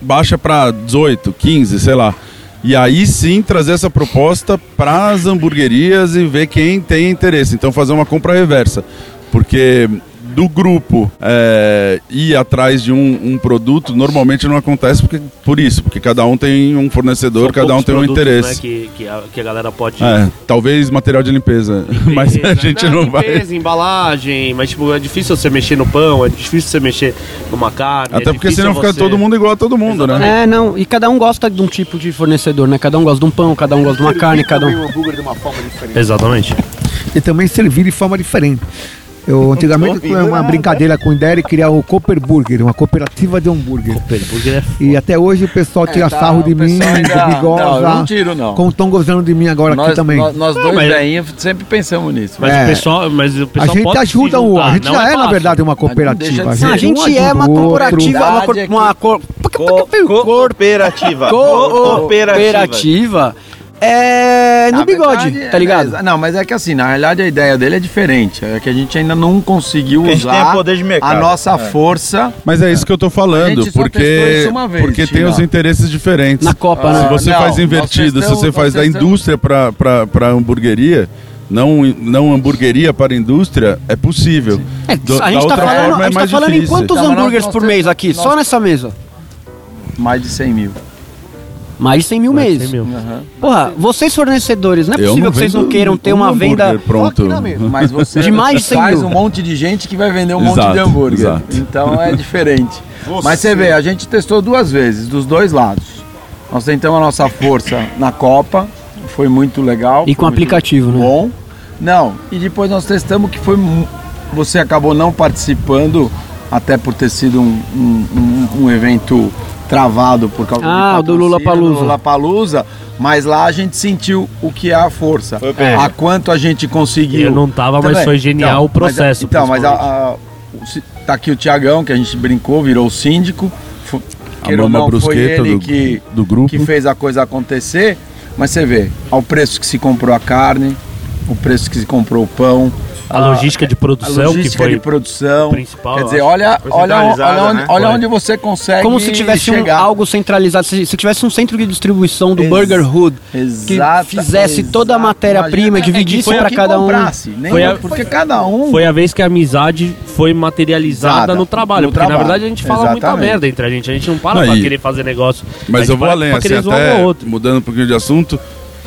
Speaker 7: baixa para 18, 15, sei lá. E aí sim trazer essa proposta para as hamburguerias e ver quem tem interesse. Então fazer uma compra reversa. Porque do grupo é, ir atrás de um, um produto normalmente não acontece porque, por isso, porque cada um tem um fornecedor,
Speaker 4: São
Speaker 7: cada um tem um
Speaker 4: produtos,
Speaker 7: interesse.
Speaker 4: né, que, que, a, que a galera pode.
Speaker 7: É, talvez material de limpeza, mas a gente não vai.
Speaker 4: Limpeza, embalagem, mas tipo, é difícil você mexer no pão, é difícil você mexer numa carne.
Speaker 7: Até
Speaker 4: é
Speaker 7: porque senão fica
Speaker 4: você-
Speaker 7: todo mundo igual a todo mundo, né?
Speaker 1: É, não, e cada um gosta de um tipo de fornecedor, né? Cada um gosta de um pão, cada um gosta de uma carne, cada um...
Speaker 4: Exatamente.
Speaker 5: E também servir de forma diferente. Eu antigamente tinha uma brincadeira com o de criar o Cooper Burger, uma cooperativa de hambúrguer.
Speaker 4: Hambúrguer é
Speaker 5: E até hoje o pessoal tira
Speaker 6: tá,
Speaker 5: sarro de mim,
Speaker 6: ainda-
Speaker 5: me
Speaker 6: Não,
Speaker 5: goza,
Speaker 6: não tiro, não.
Speaker 5: como estão gozando de mim agora
Speaker 6: Nós,
Speaker 5: aqui também.
Speaker 6: nós, nós dois
Speaker 4: mas-
Speaker 6: velhinhos sempre pensamos nisso.
Speaker 4: Mas
Speaker 5: É.
Speaker 4: o pessoal, mas o
Speaker 5: A
Speaker 4: pessoal
Speaker 5: gente
Speaker 4: pode
Speaker 5: ajuda o.
Speaker 4: juntar,
Speaker 5: A gente
Speaker 4: não
Speaker 5: já é,
Speaker 4: fácil.
Speaker 5: na verdade, uma
Speaker 6: não
Speaker 5: cooperativa.
Speaker 1: Ah,
Speaker 6: ser.
Speaker 1: a gente é uma corporativa, uma,
Speaker 6: é
Speaker 3: Co- cooperativa.
Speaker 1: cooperativa é no
Speaker 6: Na
Speaker 1: bigode,
Speaker 6: verdade,
Speaker 1: tá ligado?
Speaker 6: é, não, mas é que assim, na realidade a ideia dele é diferente. É que a gente ainda não conseguiu
Speaker 3: a gente tem
Speaker 6: usar
Speaker 3: poder de mercado.
Speaker 6: a nossa
Speaker 3: É.
Speaker 6: força.
Speaker 7: Mas é isso que eu tô
Speaker 6: A
Speaker 7: falando, porque,
Speaker 6: isso uma vez,
Speaker 7: porque tem os interesses diferentes.
Speaker 1: Na Copa,
Speaker 7: Se
Speaker 1: né?
Speaker 7: você
Speaker 6: Não,
Speaker 7: faz invertido, se você faz da indústria para hamburgueria, não, não hamburgueria para indústria, é possível.
Speaker 1: É,
Speaker 7: Do-
Speaker 1: a gente tá
Speaker 7: outra
Speaker 1: falando,
Speaker 7: forma
Speaker 1: a
Speaker 7: é
Speaker 1: gente tá falando em quantos
Speaker 6: Tá,
Speaker 1: hambúrgueres por mês aqui,
Speaker 6: nós-
Speaker 1: só nessa mesa?
Speaker 6: Mais de 100 mil.
Speaker 1: Mais de 100 mil
Speaker 4: Mais de
Speaker 1: mês.
Speaker 4: 100 mil.
Speaker 1: Porra, vocês fornecedores, não é
Speaker 7: Eu
Speaker 1: possível
Speaker 7: não
Speaker 1: que vocês
Speaker 7: vendo
Speaker 1: não queiram ter
Speaker 7: um
Speaker 1: uma
Speaker 7: hambúrguer
Speaker 1: venda...
Speaker 7: pronto.
Speaker 5: Aqui na mesa.
Speaker 6: Mas você
Speaker 1: De mais de 100
Speaker 6: faz
Speaker 1: mil.
Speaker 6: um monte de gente que vai vender um monte
Speaker 7: Exato,
Speaker 6: de hambúrguer.
Speaker 7: exato.
Speaker 6: Então é diferente. Mas você vê, a gente testou duas vezes, dos dois lados. Nós tentamos a nossa força na Copa, foi muito legal.
Speaker 1: E com
Speaker 6: muito
Speaker 1: aplicativo, né?
Speaker 6: Bom. Não, e depois nós testamos que foi. mu- Você acabou não participando, até por ter sido um, um, um- um evento travado por causa
Speaker 1: Ah,
Speaker 6: de
Speaker 1: o do Lollapalooza.
Speaker 6: Lollapalooza, mas lá a gente sentiu o que é a força.
Speaker 3: Bem.
Speaker 6: A quanto a gente conseguiu.
Speaker 4: Eu não tava, mas foi genial o
Speaker 6: Então, mas a-
Speaker 4: processo.
Speaker 6: então, mas a, a- o tá aqui o Tiagão, que a gente brincou, virou síndico.
Speaker 7: A Mama
Speaker 6: não, foi ele
Speaker 7: do,
Speaker 6: que,
Speaker 7: do grupo.
Speaker 6: que fez a coisa acontecer. Mas você vê, ao preço que se comprou a carne, o preço que se comprou o pão,
Speaker 4: A logística de
Speaker 6: a
Speaker 4: produção, que
Speaker 6: logística
Speaker 4: foi
Speaker 6: de produção.
Speaker 4: principal,
Speaker 6: Quer dizer, olha,
Speaker 3: Foi
Speaker 6: olha, olha, onde,
Speaker 3: né?
Speaker 6: olha
Speaker 4: Foi.
Speaker 6: onde você consegue
Speaker 1: Como se tivesse um, algo centralizado, se, se tivesse um centro de distribuição do
Speaker 6: Ex-
Speaker 1: Burger Hood,
Speaker 6: Exata-
Speaker 1: que fizesse toda a
Speaker 6: exato.
Speaker 1: matéria-prima,
Speaker 6: Imagina, é que
Speaker 1: dividisse
Speaker 6: foi
Speaker 1: pra
Speaker 6: quem
Speaker 1: cada um.
Speaker 6: comprasse, nem
Speaker 4: Foi a-
Speaker 6: porque cada um
Speaker 4: Foi a vez que a amizade foi materializada
Speaker 6: Exata,
Speaker 4: no trabalho.
Speaker 6: no
Speaker 4: porque na
Speaker 6: trabalho.
Speaker 4: verdade a gente fala muita
Speaker 6: Exatamente.
Speaker 4: merda entre a gente. A gente não para pra
Speaker 7: e-
Speaker 4: querer fazer negócio. A
Speaker 7: Mas eu vou
Speaker 4: para
Speaker 7: além, assim,
Speaker 4: um
Speaker 7: até mudando um pouquinho de assunto,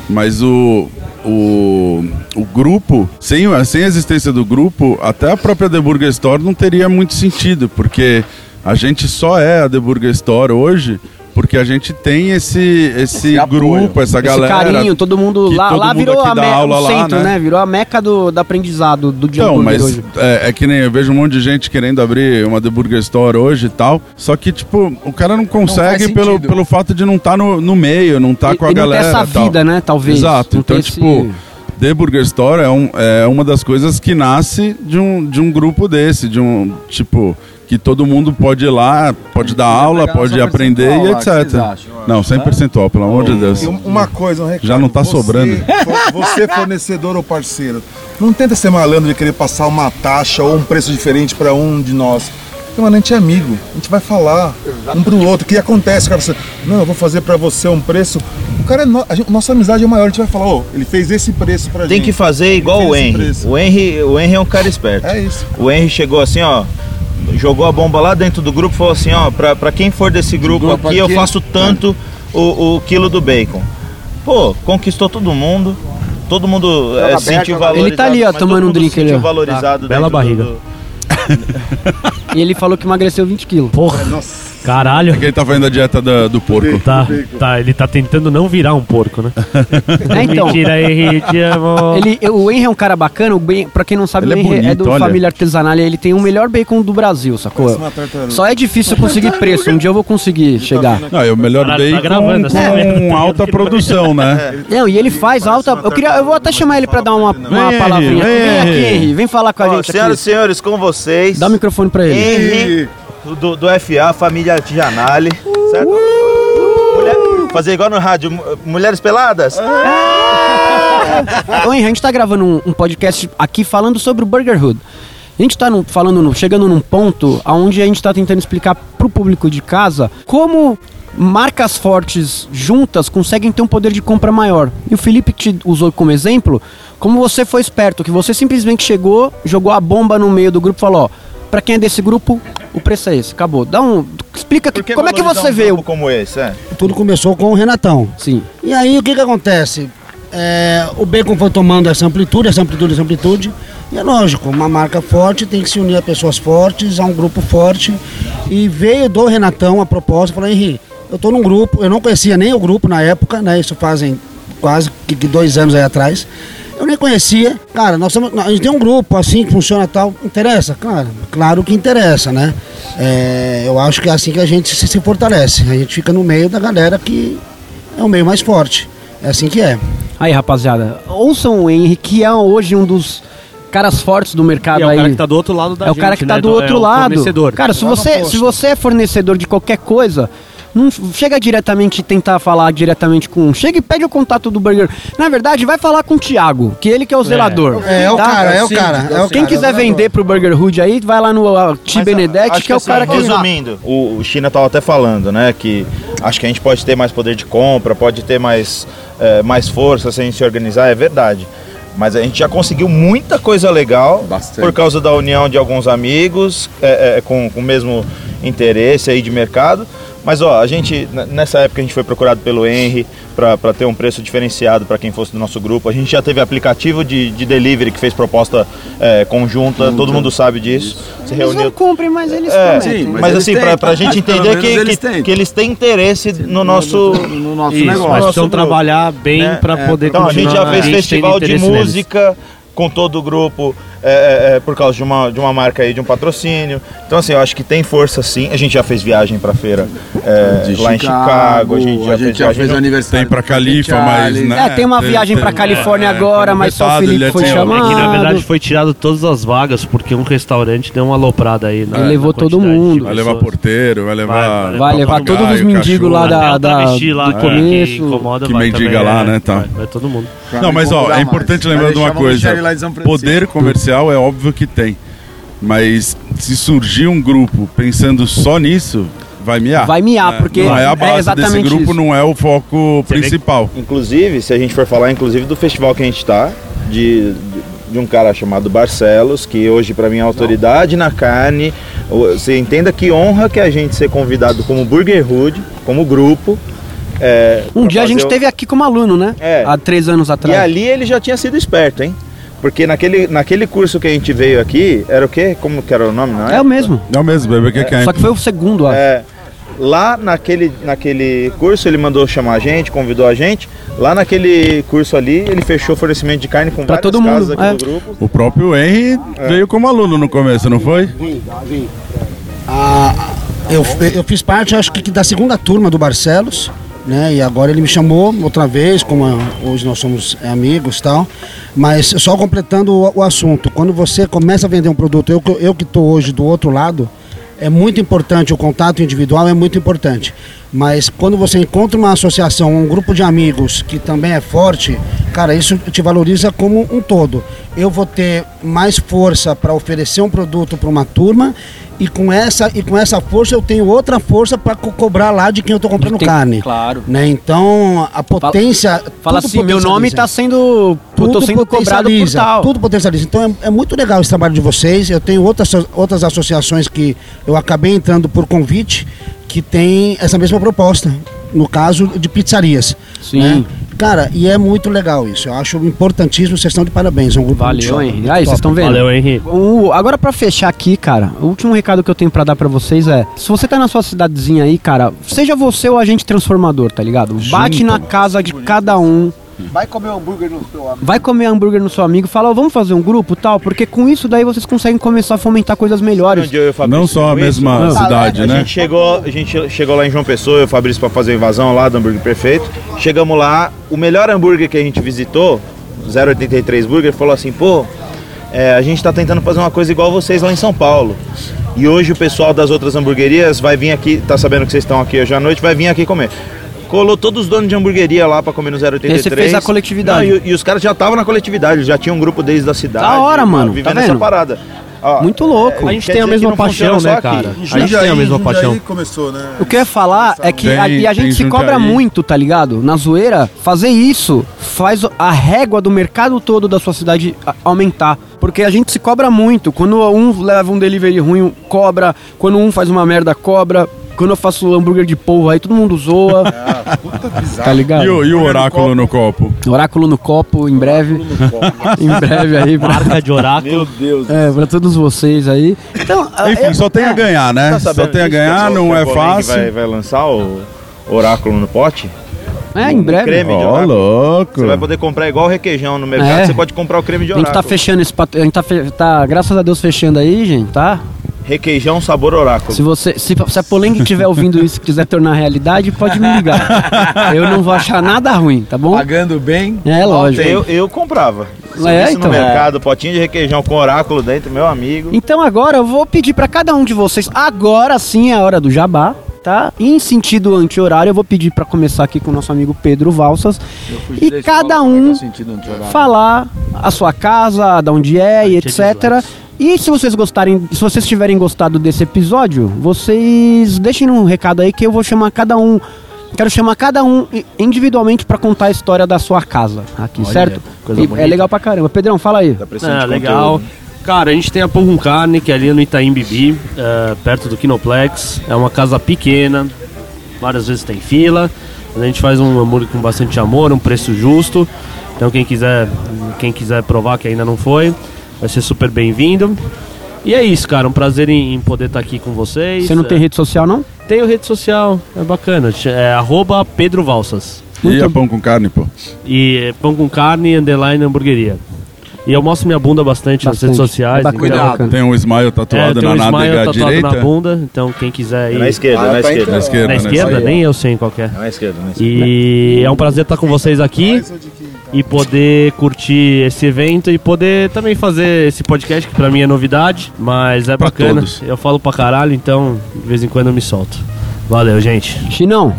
Speaker 7: mas o, o, o grupo, sem, sem a existência do grupo, até a própria The Burger Store não teria muito sentido, porque a gente só é a The Burger Store hoje porque a gente tem esse, esse,
Speaker 6: Esse apoio.
Speaker 7: grupo, essa
Speaker 1: Esse
Speaker 7: galera.
Speaker 1: carinho, todo mundo
Speaker 7: que
Speaker 1: lá,
Speaker 7: todo
Speaker 1: lá
Speaker 7: mundo
Speaker 1: virou a
Speaker 7: dá
Speaker 1: me-
Speaker 7: aula
Speaker 1: o
Speaker 7: lá,
Speaker 1: centro,
Speaker 7: né?
Speaker 1: né? Virou a meca do, do aprendizado do dia
Speaker 7: Então, mas
Speaker 1: hoje.
Speaker 7: é, é que nem eu vejo um monte de gente querendo abrir uma The Burger Store hoje e tal. Só que, tipo, o cara não consegue
Speaker 6: faz
Speaker 7: pelo, pelo fato de não estar no, no meio, não estar
Speaker 1: E-
Speaker 7: com a
Speaker 1: e não
Speaker 7: galera.
Speaker 1: essa
Speaker 7: tal.
Speaker 1: vida, né, talvez.
Speaker 7: Exato.
Speaker 1: Não
Speaker 7: Então,
Speaker 1: esse-
Speaker 7: tipo, The Burger Store é, um, é uma das coisas que nasce de um, de um grupo desse, de um, tipo, que todo mundo pode ir lá, pode dar aula,
Speaker 6: pegar
Speaker 7: pode aprender e etc.
Speaker 6: acham?
Speaker 7: Não, 100 percentual, pelo amor de Deus.
Speaker 2: E um- uma coisa, um recado.
Speaker 7: Já não tá
Speaker 2: Você-
Speaker 7: sobrando.
Speaker 2: Você, fornecedor ou parceiro, não tenta ser malandro e querer passar uma taxa ou um preço diferente para um de nós. Porque, mano, a gente é amigo, a gente vai falar um pro outro. O que acontece, cara? Você, não, eu vou fazer para você um preço. O cara é no, a gente- nossa amizade é maior, a gente vai falar, ó, ele fez esse preço pra
Speaker 3: Tem
Speaker 2: gente.
Speaker 3: que fazer igual o Henry. O Henry. O Henry é um cara esperto.
Speaker 2: É isso.
Speaker 3: O Henry chegou assim, ó. Jogou a bomba lá dentro do grupo e falou assim, ó, pra, pra quem for desse grupo,
Speaker 6: grupo
Speaker 3: aqui, eu
Speaker 6: aqui,
Speaker 3: faço tanto o, o quilo do bacon. Pô, conquistou todo mundo. Todo mundo é,
Speaker 2: aberto,
Speaker 3: sentiu valorizado.
Speaker 1: Ele tá ali, ó, tomando um drink ali,
Speaker 3: sentiu
Speaker 1: ó.
Speaker 3: valorizado
Speaker 4: Tá, bela barriga.
Speaker 3: do-
Speaker 1: E ele falou que emagreceu 20 quilos.
Speaker 4: Porra, caralho.
Speaker 7: Quem tá fazendo a dieta da- do porco?
Speaker 4: Tá, tá, ele tá tentando não virar um porco, né?
Speaker 1: É, então.
Speaker 4: Mentira, Henry, te amo.
Speaker 1: Ele, o Henry é um cara bacana, o ben, pra quem não sabe,
Speaker 7: Ele
Speaker 1: o
Speaker 7: é
Speaker 1: Henry é
Speaker 7: bonito,
Speaker 1: do
Speaker 7: olha.
Speaker 1: Família Artesanal e ele tem o melhor bacon do Brasil, sacou?
Speaker 2: Parece uma tartaruga.
Speaker 1: Só é difícil conseguir preço, um dia eu vou conseguir chegar.
Speaker 7: Não, é o melhor
Speaker 4: Caralho, tá
Speaker 7: bacon
Speaker 4: gravando essa merda.
Speaker 7: com alta produção, né?
Speaker 1: Não, e ele faz alta. Eu, queria, eu vou até chamar ele pra dar uma, uma
Speaker 7: Vem,
Speaker 1: palavrinha.
Speaker 7: Henry,
Speaker 1: Vem aqui,
Speaker 7: vem.
Speaker 1: Henry, vem falar com a
Speaker 3: Ó,
Speaker 1: gente
Speaker 3: senhoras e
Speaker 1: aqui.
Speaker 3: senhores, com vocês.
Speaker 1: Dá o microfone pra ele.
Speaker 3: Henry do, do FA, família Artigianale, certo? Mulher- fazer igual no rádio, mu- Mulheres Peladas?
Speaker 1: Ô, Henry, a gente tá gravando um, um podcast aqui falando sobre o Burger Hood. A gente tá num- falando, no- chegando num ponto onde a gente tá tentando explicar pro público de casa como marcas fortes juntas conseguem ter um poder de compra maior. E o Felipe te usou como exemplo, como você foi esperto, que você simplesmente chegou, jogou a bomba no meio do grupo e falou, ó, pra quem é desse grupo, o preço é esse, acabou. Dá um... Explica que, como é que você
Speaker 3: um
Speaker 1: vê
Speaker 3: grupo
Speaker 1: o...
Speaker 3: como esse, é?
Speaker 9: Tudo começou com o Renatão.
Speaker 1: Sim.
Speaker 9: E aí o que que acontece? É, o bacon foi tomando essa amplitude, essa amplitude, essa amplitude. E é lógico, uma marca forte tem que se unir a pessoas fortes, a um grupo forte. E veio do Renatão a proposta, falou, Henrique, eu tô num grupo, eu não conhecia nem o grupo na época, né? Isso fazem quase que dois anos aí atrás. Nem conhecia. Cara, nós somos, a gente tem um grupo assim que funciona tal. Interessa? Cara, claro que interessa, né? É, eu acho que é assim que a gente se, se fortalece. A gente fica no meio da galera que é o meio mais forte. É assim que é.
Speaker 1: Aí, rapaziada, ouçam o Henry, que é hoje um dos caras fortes do mercado
Speaker 4: E é o
Speaker 1: aí.
Speaker 4: cara que tá do outro lado da
Speaker 1: é o
Speaker 4: gente,
Speaker 1: cara que tá
Speaker 4: né?
Speaker 1: do
Speaker 4: é
Speaker 1: outro
Speaker 4: o
Speaker 1: lado.
Speaker 4: fornecedor.
Speaker 1: Cara, se você, se você é fornecedor de qualquer coisa, não chega diretamente e tentar falar diretamente com. Chega e pede o contato do Burger. Na verdade, vai falar com o Thiago, que ele que é o zelador.
Speaker 9: É, é o
Speaker 1: tá?
Speaker 9: cara, é o cara. É o
Speaker 1: Quem
Speaker 9: cara,
Speaker 1: quiser
Speaker 9: é o
Speaker 1: vender pro Burger Hood aí, vai lá no Ti Benedetti, que é o
Speaker 3: assim,
Speaker 1: cara que.
Speaker 3: Resumindo, o, o China tava até falando, né? Que acho que a gente pode ter mais poder de compra, pode ter mais, eh, mais força se a gente se organizar, é verdade. Mas a gente já conseguiu muita coisa legal
Speaker 6: Bastante.
Speaker 3: por causa da união de alguns amigos eh, eh, com, com o mesmo interesse aí de mercado. Mas ó, a gente, nessa época a gente foi procurado pelo Henry para ter um preço diferenciado para quem fosse do nosso grupo. A gente já teve aplicativo de, de delivery que fez proposta eh, conjunta, todo mundo sabe disso. Se
Speaker 1: Eles
Speaker 3: reuniu
Speaker 1: não cumprem, mas eles
Speaker 3: é,
Speaker 1: prometem.
Speaker 6: sim,
Speaker 3: mas,
Speaker 6: mas eles
Speaker 3: assim, pra
Speaker 6: tá?
Speaker 3: gente entender que,
Speaker 6: eles
Speaker 3: que,
Speaker 6: têm.
Speaker 3: que eles têm interesse no nosso.
Speaker 6: no nosso
Speaker 4: Isso,
Speaker 6: negócio.
Speaker 4: mas precisam trabalhar bem
Speaker 3: né?
Speaker 4: pra poder
Speaker 3: Então a gente já fez festival de música com todo o grupo é, é, é, por causa de uma, de uma marca aí, de um patrocínio. Então assim, eu acho que tem força sim. A gente já fez viagem pra feira é,
Speaker 6: De
Speaker 3: lá em Chicago, a gente já fez viagem no-
Speaker 6: aniversário.
Speaker 7: Tem pra Califa, mas, né?
Speaker 1: É, tem uma
Speaker 7: Tem-
Speaker 1: viagem pra Califórnia
Speaker 7: é,
Speaker 1: agora, mas só o Felipe
Speaker 7: ele
Speaker 1: foi
Speaker 7: tinha-
Speaker 1: chamado.
Speaker 4: É que na verdade foi tirado todas as vagas porque um restaurante deu uma aloprada aí. na-
Speaker 1: Ele levou
Speaker 4: na
Speaker 1: todo mundo.
Speaker 7: Vai levar porteiro, vai levar.
Speaker 1: Vai levar
Speaker 7: papagaio,
Speaker 1: todos os mendigos lá da-
Speaker 4: o travesti lá
Speaker 1: do
Speaker 4: que-
Speaker 1: começo,
Speaker 4: que incomoda,
Speaker 7: que
Speaker 4: vai
Speaker 7: mendiga lá,
Speaker 4: é,
Speaker 7: né, tá.
Speaker 4: Vai, vai todo mundo.
Speaker 7: Não, mas ó, é importante
Speaker 6: Vai
Speaker 7: lembrar de uma coisa. Poder comercial é óbvio que tem. Mas se surgir um grupo pensando só nisso, vai miar.
Speaker 1: Vai miar,
Speaker 7: né?
Speaker 1: porque
Speaker 7: não é a
Speaker 1: é
Speaker 7: base desse
Speaker 1: exatamente
Speaker 7: grupo,
Speaker 1: isso.
Speaker 7: não é o foco
Speaker 4: Você vê-
Speaker 7: principal.
Speaker 3: Inclusive, se a gente for falar inclusive do festival que a gente tá, de, de um cara chamado Barcelos, que hoje pra mim é autoridade na carne. Você entenda que honra que a gente ser convidado como Burger Hood, como grupo. é,
Speaker 1: Um dia a gente
Speaker 3: o-
Speaker 1: teve aqui como aluno, né?
Speaker 3: É.
Speaker 1: Há três anos
Speaker 3: E
Speaker 1: atrás.
Speaker 3: ali ele já tinha sido esperto, hein? Porque naquele, naquele curso que a gente veio aqui, era o quê? Como que era o nome? Não
Speaker 1: É o mesmo.
Speaker 7: É o mesmo, bebê, que, que é?
Speaker 1: Só que foi o segundo, acho.
Speaker 3: É, lá naquele, naquele curso ele mandou chamar a gente, convidou a gente. Lá naquele curso ali, ele fechou fornecimento de carne com
Speaker 1: Pra
Speaker 3: várias
Speaker 1: todo mundo,
Speaker 3: casas aqui
Speaker 1: é.
Speaker 3: do grupo.
Speaker 7: O próprio Henry veio como aluno no começo, não foi?
Speaker 9: Ah, eu, eu fiz parte, acho que da segunda turma do Barcelos, né? E agora ele me chamou outra vez, como hoje nós somos é, amigos tal. Mas só completando o, o assunto, quando você começa a vender um produto, eu, eu que estou hoje do outro lado, é muito importante, o contato individual é muito importante. Mas quando você encontra uma associação, um grupo de amigos que também é forte, cara, isso te valoriza como um todo. Eu vou ter mais força para oferecer um produto para uma turma e com essa e com essa força eu tenho outra força para co cobrar lá de quem eu estou comprando
Speaker 1: Tem-
Speaker 9: carne.
Speaker 1: claro.
Speaker 9: Né? Então a potência.
Speaker 1: Fala
Speaker 9: tudo
Speaker 1: assim, meu nome
Speaker 9: potencializa.
Speaker 1: tá sendo.
Speaker 9: Tudo
Speaker 1: sendo cobrado por tal.
Speaker 9: Tudo potencializa. Então é, é muito legal esse trabalho de vocês. Eu tenho outras, outras associações que eu acabei entrando por convite que tem essa mesma proposta. No caso de pizzarias.
Speaker 1: Sim.
Speaker 9: né? Cara, e é muito legal isso. Eu acho importantíssimo. Vocês estão de parabéns. É um grupo
Speaker 1: Valeu,
Speaker 9: show.
Speaker 1: Henrique. Aí, vocês estão vendo?
Speaker 4: Valeu, Henrique.
Speaker 1: O- agora pra fechar aqui, cara, o último recado que eu tenho pra dar pra vocês é: se você tá na sua cidadezinha aí, cara, seja você o agente transformador, tá ligado? Bate na casa de cada um.
Speaker 5: Vai comer hambúrguer no seu amigo.
Speaker 1: Vai comer hambúrguer no seu amigo, fala, ó, vamos fazer um grupo tal, porque com isso daí vocês conseguem começar a fomentar coisas melhores.
Speaker 3: Onde eu e o Fabrício
Speaker 7: Não só a
Speaker 3: fizemos isso?
Speaker 7: mesma
Speaker 1: Não.
Speaker 7: cidade,
Speaker 3: A
Speaker 7: né?
Speaker 3: gente chegou, a gente chegou lá em João Pessoa, eu e o Fabrício pra fazer a invasão lá do hambúrguer perfeito. Chegamos lá, o melhor hambúrguer que a gente visitou, 083 Burger, falou assim, pô, é, a gente tá tentando fazer uma coisa igual vocês lá em São Paulo. E hoje o pessoal das outras hamburguerias vai vir aqui, tá sabendo que vocês estão aqui hoje à noite, vai vir aqui comer. Colou todos os donos de hamburgueria lá pra comer no 083.
Speaker 1: E você fez a coletividade.
Speaker 3: Não, e, e os caras já estavam na coletividade, já tinha um grupo desde da cidade.
Speaker 1: Da hora, mano,
Speaker 3: Vivendo
Speaker 1: tá
Speaker 3: essa parada. Ó,
Speaker 1: Muito louco.
Speaker 4: A gente tem a mesma paixão, né, cara? A gente tem a mesma
Speaker 2: Jundiaí
Speaker 4: paixão.
Speaker 2: começou, né?
Speaker 1: O que eu ia falar é que
Speaker 7: Tem-
Speaker 1: a, e a gente se cobra muito, tá ligado? Na zoeira, fazer isso faz a régua do mercado todo da sua cidade a- aumentar. Porque a gente se cobra muito. Quando um leva um delivery ruim, cobra. Quando um faz uma merda, cobra. Quando eu faço hambúrguer de polvo, aí todo mundo zoa. tá ligado?
Speaker 7: E o, e o oráculo no copo?
Speaker 1: Oráculo no copo, em breve. em breve aí. Pra,
Speaker 4: Marca de oráculo.
Speaker 1: é, pra todos vocês aí. Então,
Speaker 7: Enfim,
Speaker 1: eu-
Speaker 7: só tem a ganhar, né?
Speaker 3: Tá
Speaker 7: só tem a ganhar, não é fácil.
Speaker 3: Vai, vai lançar o oráculo no pote?
Speaker 1: é, em breve.
Speaker 3: creme. de oráculo.
Speaker 7: louco.
Speaker 3: Você vai poder comprar igual requeijão no mercado,
Speaker 1: É.
Speaker 3: você pode comprar o creme de
Speaker 1: A gente
Speaker 3: oráculo.
Speaker 1: tá fechando esse pat... A gente tá, fe- tá, graças a Deus, fechando aí, gente, tá?
Speaker 3: Requeijão sabor oráculo.
Speaker 1: Se você, se, se a Polengue estiver ouvindo isso e quiser tornar realidade, pode me ligar. Eu não vou achar nada ruim, tá bom?
Speaker 6: Pagando bem.
Speaker 1: É lógico.
Speaker 3: Eu, eu comprava. Se
Speaker 1: É, então.
Speaker 3: no mercado, potinho de requeijão com oráculo dentro, meu amigo.
Speaker 1: Então agora eu vou pedir pra cada um de vocês, agora sim é a hora do jabá, tá? E em sentido anti-horário, eu vou pedir pra começar aqui com o nosso amigo Pedro Valsas e cada
Speaker 6: é
Speaker 1: um
Speaker 6: é
Speaker 1: falar a sua casa, de onde é e etc. E se vocês gostarem, se vocês tiverem gostado desse episódio, vocês deixem um recado aí que eu vou chamar cada um. Quero chamar cada um individualmente pra contar a história da sua casa aqui,
Speaker 4: Olha,
Speaker 1: certo? E é legal pra caramba. Pedrão, fala aí.
Speaker 3: Tá
Speaker 4: É, legal.
Speaker 3: conteúdo.
Speaker 4: Cara, a gente tem a Pão com Carne, que é ali no Itaim Bibi, é, perto do Kinoplex. É uma casa pequena, várias vezes tem fila. A gente faz um hambúrguer com bastante amor, um preço justo. Então quem quiser, quem quiser provar que ainda não foi, vai ser super bem-vindo. E é isso, cara, um prazer em, em poder estar aqui com vocês.
Speaker 1: Você não tem
Speaker 4: É,
Speaker 1: rede social, não?
Speaker 4: Tenho rede social, é bacana. É arroba Pedro Valsas.
Speaker 7: E a pão com carne, pô?
Speaker 4: E é pão com carne, underline, hamburgueria. E eu mostro minha bunda bastante, nas
Speaker 1: Bastante.
Speaker 4: redes sociais.
Speaker 1: É
Speaker 4: então-
Speaker 1: Bacana.
Speaker 7: Tem um smile tatuado
Speaker 4: é, tem
Speaker 7: na
Speaker 4: um smile
Speaker 7: nádega
Speaker 4: tatuado
Speaker 7: direita?
Speaker 4: na bunda, então quem quiser
Speaker 3: É
Speaker 4: ir.
Speaker 3: na esquerda,
Speaker 2: Ah,
Speaker 3: na
Speaker 2: tá
Speaker 3: esquerda.
Speaker 7: Na esquerda,
Speaker 4: Na
Speaker 7: né?
Speaker 4: esquerda, nem eu sei qual que é.
Speaker 3: Na esquerda, na esquerda.
Speaker 4: E é um prazer estar com vocês aqui e poder curtir esse evento e poder também fazer esse podcast que pra mim é novidade, mas é
Speaker 7: Pra
Speaker 4: bacana.
Speaker 7: todos.
Speaker 4: Eu falo pra caralho, então de vez em quando eu me solto. Valeu, gente.
Speaker 1: Chinão,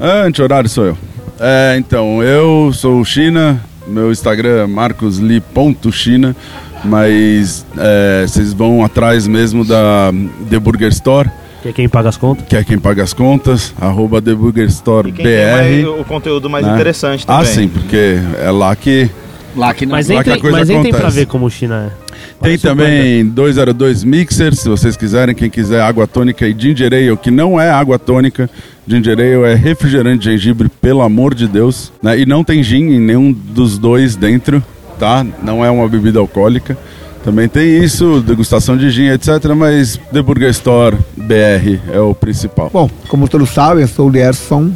Speaker 7: anti-horário sou eu. É, então, eu sou o China, meu Instagram é marcosli.china, mas é, vocês vão atrás mesmo da The Burger Store,
Speaker 4: Que é quem paga as contas.
Speaker 7: que é quem paga as contas, arroba The Burger Store
Speaker 3: E quem tem mais,
Speaker 7: BR.
Speaker 3: o conteúdo mais
Speaker 7: né?
Speaker 3: interessante também.
Speaker 7: Ah, sim, porque é lá que
Speaker 6: Lá que não.
Speaker 4: Mas
Speaker 7: Lá que a coisa
Speaker 4: mas entrem pra
Speaker 7: acontece.
Speaker 4: ver como o China é.
Speaker 7: Tem também 202 Mixer, se vocês quiserem, quem quiser água tônica e ginger ale, que não é água tônica, ginger ale é refrigerante de gengibre, pelo amor de Deus, né? E não tem gin em nenhum dos dois dentro, tá? Não é uma bebida alcoólica. Também tem isso, degustação de gin, etc, mas The Burger Store BR é o principal.
Speaker 5: Bom, como todos sabem, eu sou o Lierson,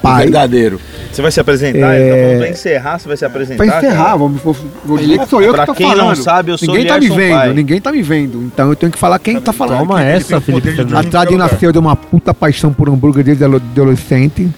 Speaker 5: pai.
Speaker 6: Verdadeiro.
Speaker 3: Você vai se apresentar?
Speaker 5: É.
Speaker 3: Ele tá falando pra encerrar, você vai se apresentar?
Speaker 5: Pra encerrar,
Speaker 3: cara?
Speaker 5: vou, dizer que sou eu
Speaker 3: Pra
Speaker 5: que tô
Speaker 3: quem
Speaker 5: falando.
Speaker 3: não sabe, eu sou
Speaker 5: Ninguém tá me
Speaker 3: Lierson
Speaker 5: vendo,
Speaker 3: Pai.
Speaker 5: ninguém tá me vendo. Então eu tenho que falar quem tá falando.
Speaker 4: Toma essa, Felipe
Speaker 5: A. Tradi nasceu de uma puta paixão por hambúrguer desde ado- adolescente.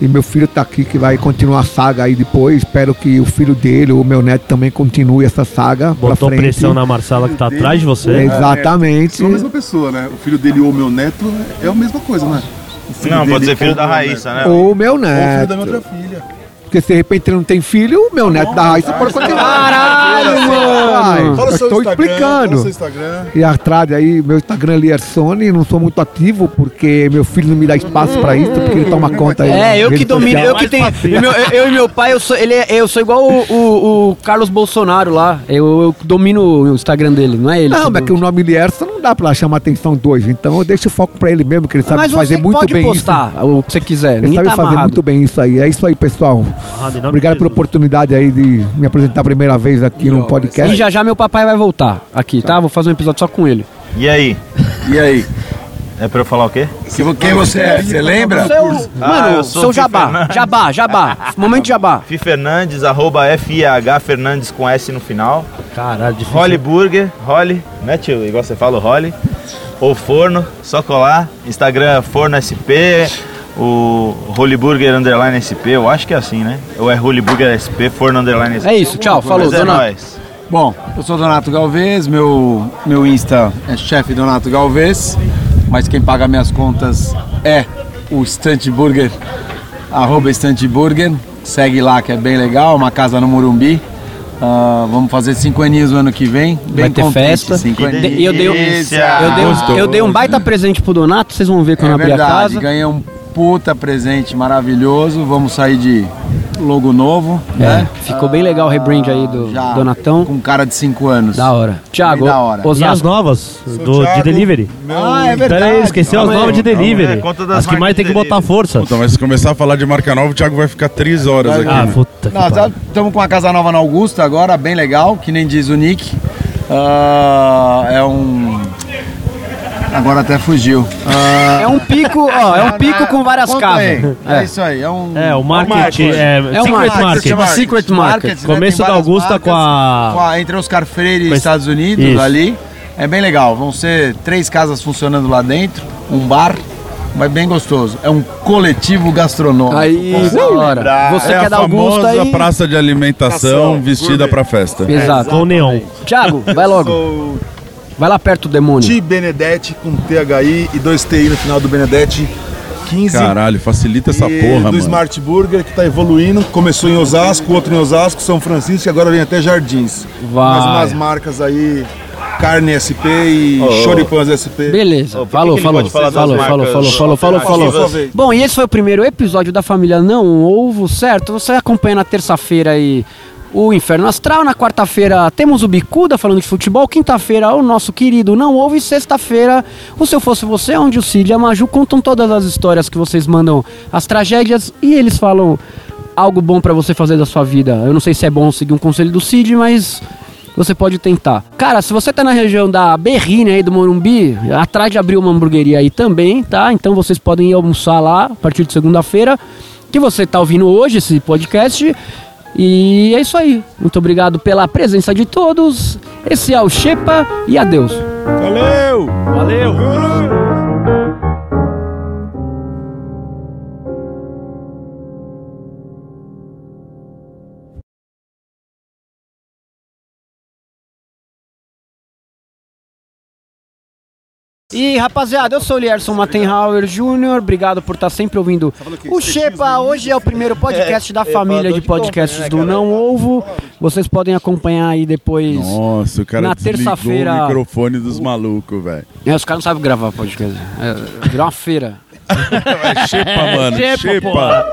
Speaker 5: E meu filho tá aqui que vai continuar a saga aí depois. Espero que o filho dele, o meu neto também continue essa saga
Speaker 10: Botou pressão na Marcela que tá atrás de você.
Speaker 5: É, Exatamente.
Speaker 2: São a mesma pessoa, né? O filho dele ou meu neto é a mesma coisa, né? O
Speaker 3: Não, pode ser filho
Speaker 2: ou
Speaker 3: da
Speaker 2: neto.
Speaker 3: né?
Speaker 5: Ou meu
Speaker 2: Ou o filho
Speaker 5: neto.
Speaker 2: da minha outra filha.
Speaker 5: Porque se de repente ele não tem filho, o meu neto da Raíssa pode continuar.
Speaker 1: Caralho, mano!
Speaker 2: Fala
Speaker 5: eu estou explicando.
Speaker 2: Fala Instagram.
Speaker 5: E atrás aí, meu Instagram é Liersone, não sou muito ativo porque meu filho não me dá espaço pra isso, porque ele toma conta aí.
Speaker 1: É, eu que domino,
Speaker 5: social.
Speaker 1: eu que tenho. Eu, eu e meu pai, eu sou, ele é- eu sou igual o, o- o Carlos Bolsonaro lá. Eu, eu domino o Instagram dele, não é ele?
Speaker 5: Não, mas que o nome Lierson não dá pra chamar atenção dois, então eu deixo o foco pra ele mesmo, que ele sabe
Speaker 1: Mas
Speaker 5: fazer
Speaker 1: você
Speaker 5: muito
Speaker 1: pode
Speaker 5: bem
Speaker 1: postar o que você quiser.
Speaker 5: isso. Ele sabe
Speaker 1: tá
Speaker 5: fazer
Speaker 1: amarrado.
Speaker 5: muito bem isso aí. É isso aí, pessoal.
Speaker 10: Amarrado
Speaker 5: Obrigado pela oportunidade aí de me apresentar a primeira vez aqui no
Speaker 1: E
Speaker 5: podcast.
Speaker 1: já já meu papai vai voltar aqui, tá? Vou fazer um episódio só com ele.
Speaker 3: E aí?
Speaker 6: E aí?
Speaker 3: É pra eu falar o quê?
Speaker 6: Que- Quem você é? Você lembra?
Speaker 1: Seu,
Speaker 3: Ah,
Speaker 1: mano,
Speaker 3: eu sou
Speaker 1: seu
Speaker 3: o
Speaker 1: jabá.
Speaker 3: Fernandes.
Speaker 1: Jabá, jabá. Momento jabá.
Speaker 3: Fi Fernandes, arroba FIH Fernandes com S no final.
Speaker 10: Caralho, difícil.
Speaker 3: Holly Burger, Holly, né tio? Igual você fala, o Holly. Ou Forno, só colar. Instagram Forno SP, o Holy Burger Underline SP, eu acho que é assim, né? Ou é Holy Burger SP, Forno Underline SP.
Speaker 1: É isso, tchau. Falou,
Speaker 3: Mas é
Speaker 1: dona.
Speaker 3: nóis.
Speaker 6: Bom, eu sou Donato Galvez, meu, meu Insta é chefe Donato Galvez, mas quem paga minhas contas é o Stunt Burger, arroba Stunt Burger, segue lá que é bem legal, uma casa no Morumbi. Ah, vamos fazer cinco aninhos no ano que vem. Bem
Speaker 1: Vai ter
Speaker 6: contente,
Speaker 1: festa.
Speaker 6: Cinco aninhos.
Speaker 1: Eu dei, um- eu, dei um, eu dei um baita presente pro Donato, vocês vão ver quando
Speaker 6: É
Speaker 1: abrir a
Speaker 6: verdade,
Speaker 1: casa.
Speaker 6: ganhei um puta presente maravilhoso. Vamos sair de logo novo,
Speaker 1: É,
Speaker 6: né?
Speaker 1: ficou bem legal o rebrand aí do
Speaker 6: Já
Speaker 1: Donatão.
Speaker 6: Com cara de 5 anos.
Speaker 1: Da hora. Thiago,
Speaker 6: da hora.
Speaker 10: E as
Speaker 1: Osasco.
Speaker 10: novas do, de
Speaker 2: Thiago.
Speaker 10: delivery?
Speaker 6: Ah, é
Speaker 10: Pera aí, esqueceu as
Speaker 1: Calma
Speaker 10: novas de delivery. As que mais tem que
Speaker 3: de
Speaker 10: botar força.
Speaker 7: Então, mas se começar a falar de marca nova, o Thiago vai ficar três horas aqui.
Speaker 10: Ah,
Speaker 7: né?
Speaker 10: puta que
Speaker 6: Nós
Speaker 10: pariu.
Speaker 6: estamos com uma casa nova na Augusta agora, bem legal, que nem diz o Nick. Ah, é um. Agora até fugiu. Ah,
Speaker 1: É um pico, ó, é um pico com várias
Speaker 6: conta
Speaker 1: casas.
Speaker 6: É.
Speaker 1: É.
Speaker 6: isso aí, é um.
Speaker 10: É, o marketing,
Speaker 3: marketing.
Speaker 10: é,
Speaker 1: É um
Speaker 10: Secret
Speaker 1: marketing,
Speaker 10: Market.
Speaker 1: chama Secret Market.
Speaker 6: né?
Speaker 10: Começo
Speaker 6: Tem
Speaker 10: da
Speaker 6: várias
Speaker 10: Augusta com a-
Speaker 6: com a- Entre Oscar Freire e
Speaker 10: Com esse-
Speaker 6: Estados Unidos,
Speaker 10: Isso.
Speaker 6: ali. É bem legal. Vão ser três casas funcionando lá dentro, um bar, mas bem gostoso. É um coletivo gastronômico.
Speaker 1: Aí, da hora. Você
Speaker 7: é
Speaker 1: quer
Speaker 7: a
Speaker 1: dar Augusta
Speaker 7: famosa
Speaker 1: aí?
Speaker 7: praça de alimentação vestida pra festa.
Speaker 1: Exato.
Speaker 10: Com neon.
Speaker 1: Thiago, vai logo.
Speaker 2: Sou
Speaker 1: Vai lá perto do demônio.
Speaker 2: Ti Benedetti com THI e dois TI no final do Benedetti. 15.
Speaker 7: Caralho, facilita essa
Speaker 2: e
Speaker 7: porra,
Speaker 2: do
Speaker 7: mano.
Speaker 2: Smart Burger que tá evoluindo. Começou em Osasco, outro em Osasco, São Francisco e agora vem até Jardins.
Speaker 1: Vai.
Speaker 2: Mais umas marcas aí, Carne SP e
Speaker 3: Oh.
Speaker 2: Choripãs SP.
Speaker 1: Beleza.
Speaker 3: Que
Speaker 1: falou, falou, falou, falou, falou, falou, falou, falou,
Speaker 3: alternativas?
Speaker 1: Bom, e esse foi o primeiro episódio da família Não Ovo, certo? Você acompanha na terça-feira aí o Inferno Astral, na quarta-feira temos o Bicuda falando de futebol, quinta-feira o nosso querido Não Ovo e sexta-feira o Se Eu Fosse Você, onde o Cid e a Maju contam todas as histórias que vocês mandam, as tragédias e eles falam algo bom pra você fazer da sua vida. Eu não sei se é bom seguir um conselho do Cid, mas você pode tentar. Cara, se você tá na região da Berrine aí do Morumbi, atrás de abrir uma hamburgueria aí também, tá? Então vocês podem ir almoçar lá a partir de segunda-feira, que você tá ouvindo hoje esse podcast. E é isso aí. Muito obrigado pela presença de todos. Esse é o Shepa e adeus.
Speaker 7: Valeu!
Speaker 10: Valeu!
Speaker 1: E rapaziada, eu sou o Lierson Mattenhauer Jr., obrigado por estar sempre ouvindo o Shepa. Hoje é o primeiro podcast da família de podcasts do Não Ovo. Vocês podem acompanhar aí depois.
Speaker 7: Nossa, o cara
Speaker 1: Na terça-feira-
Speaker 7: o microfone dos malucos, velho.
Speaker 1: É, os caras não sabem gravar podcast. É, virou uma feira.
Speaker 7: É xepa, mano.
Speaker 10: Xepa,
Speaker 7: Xepa.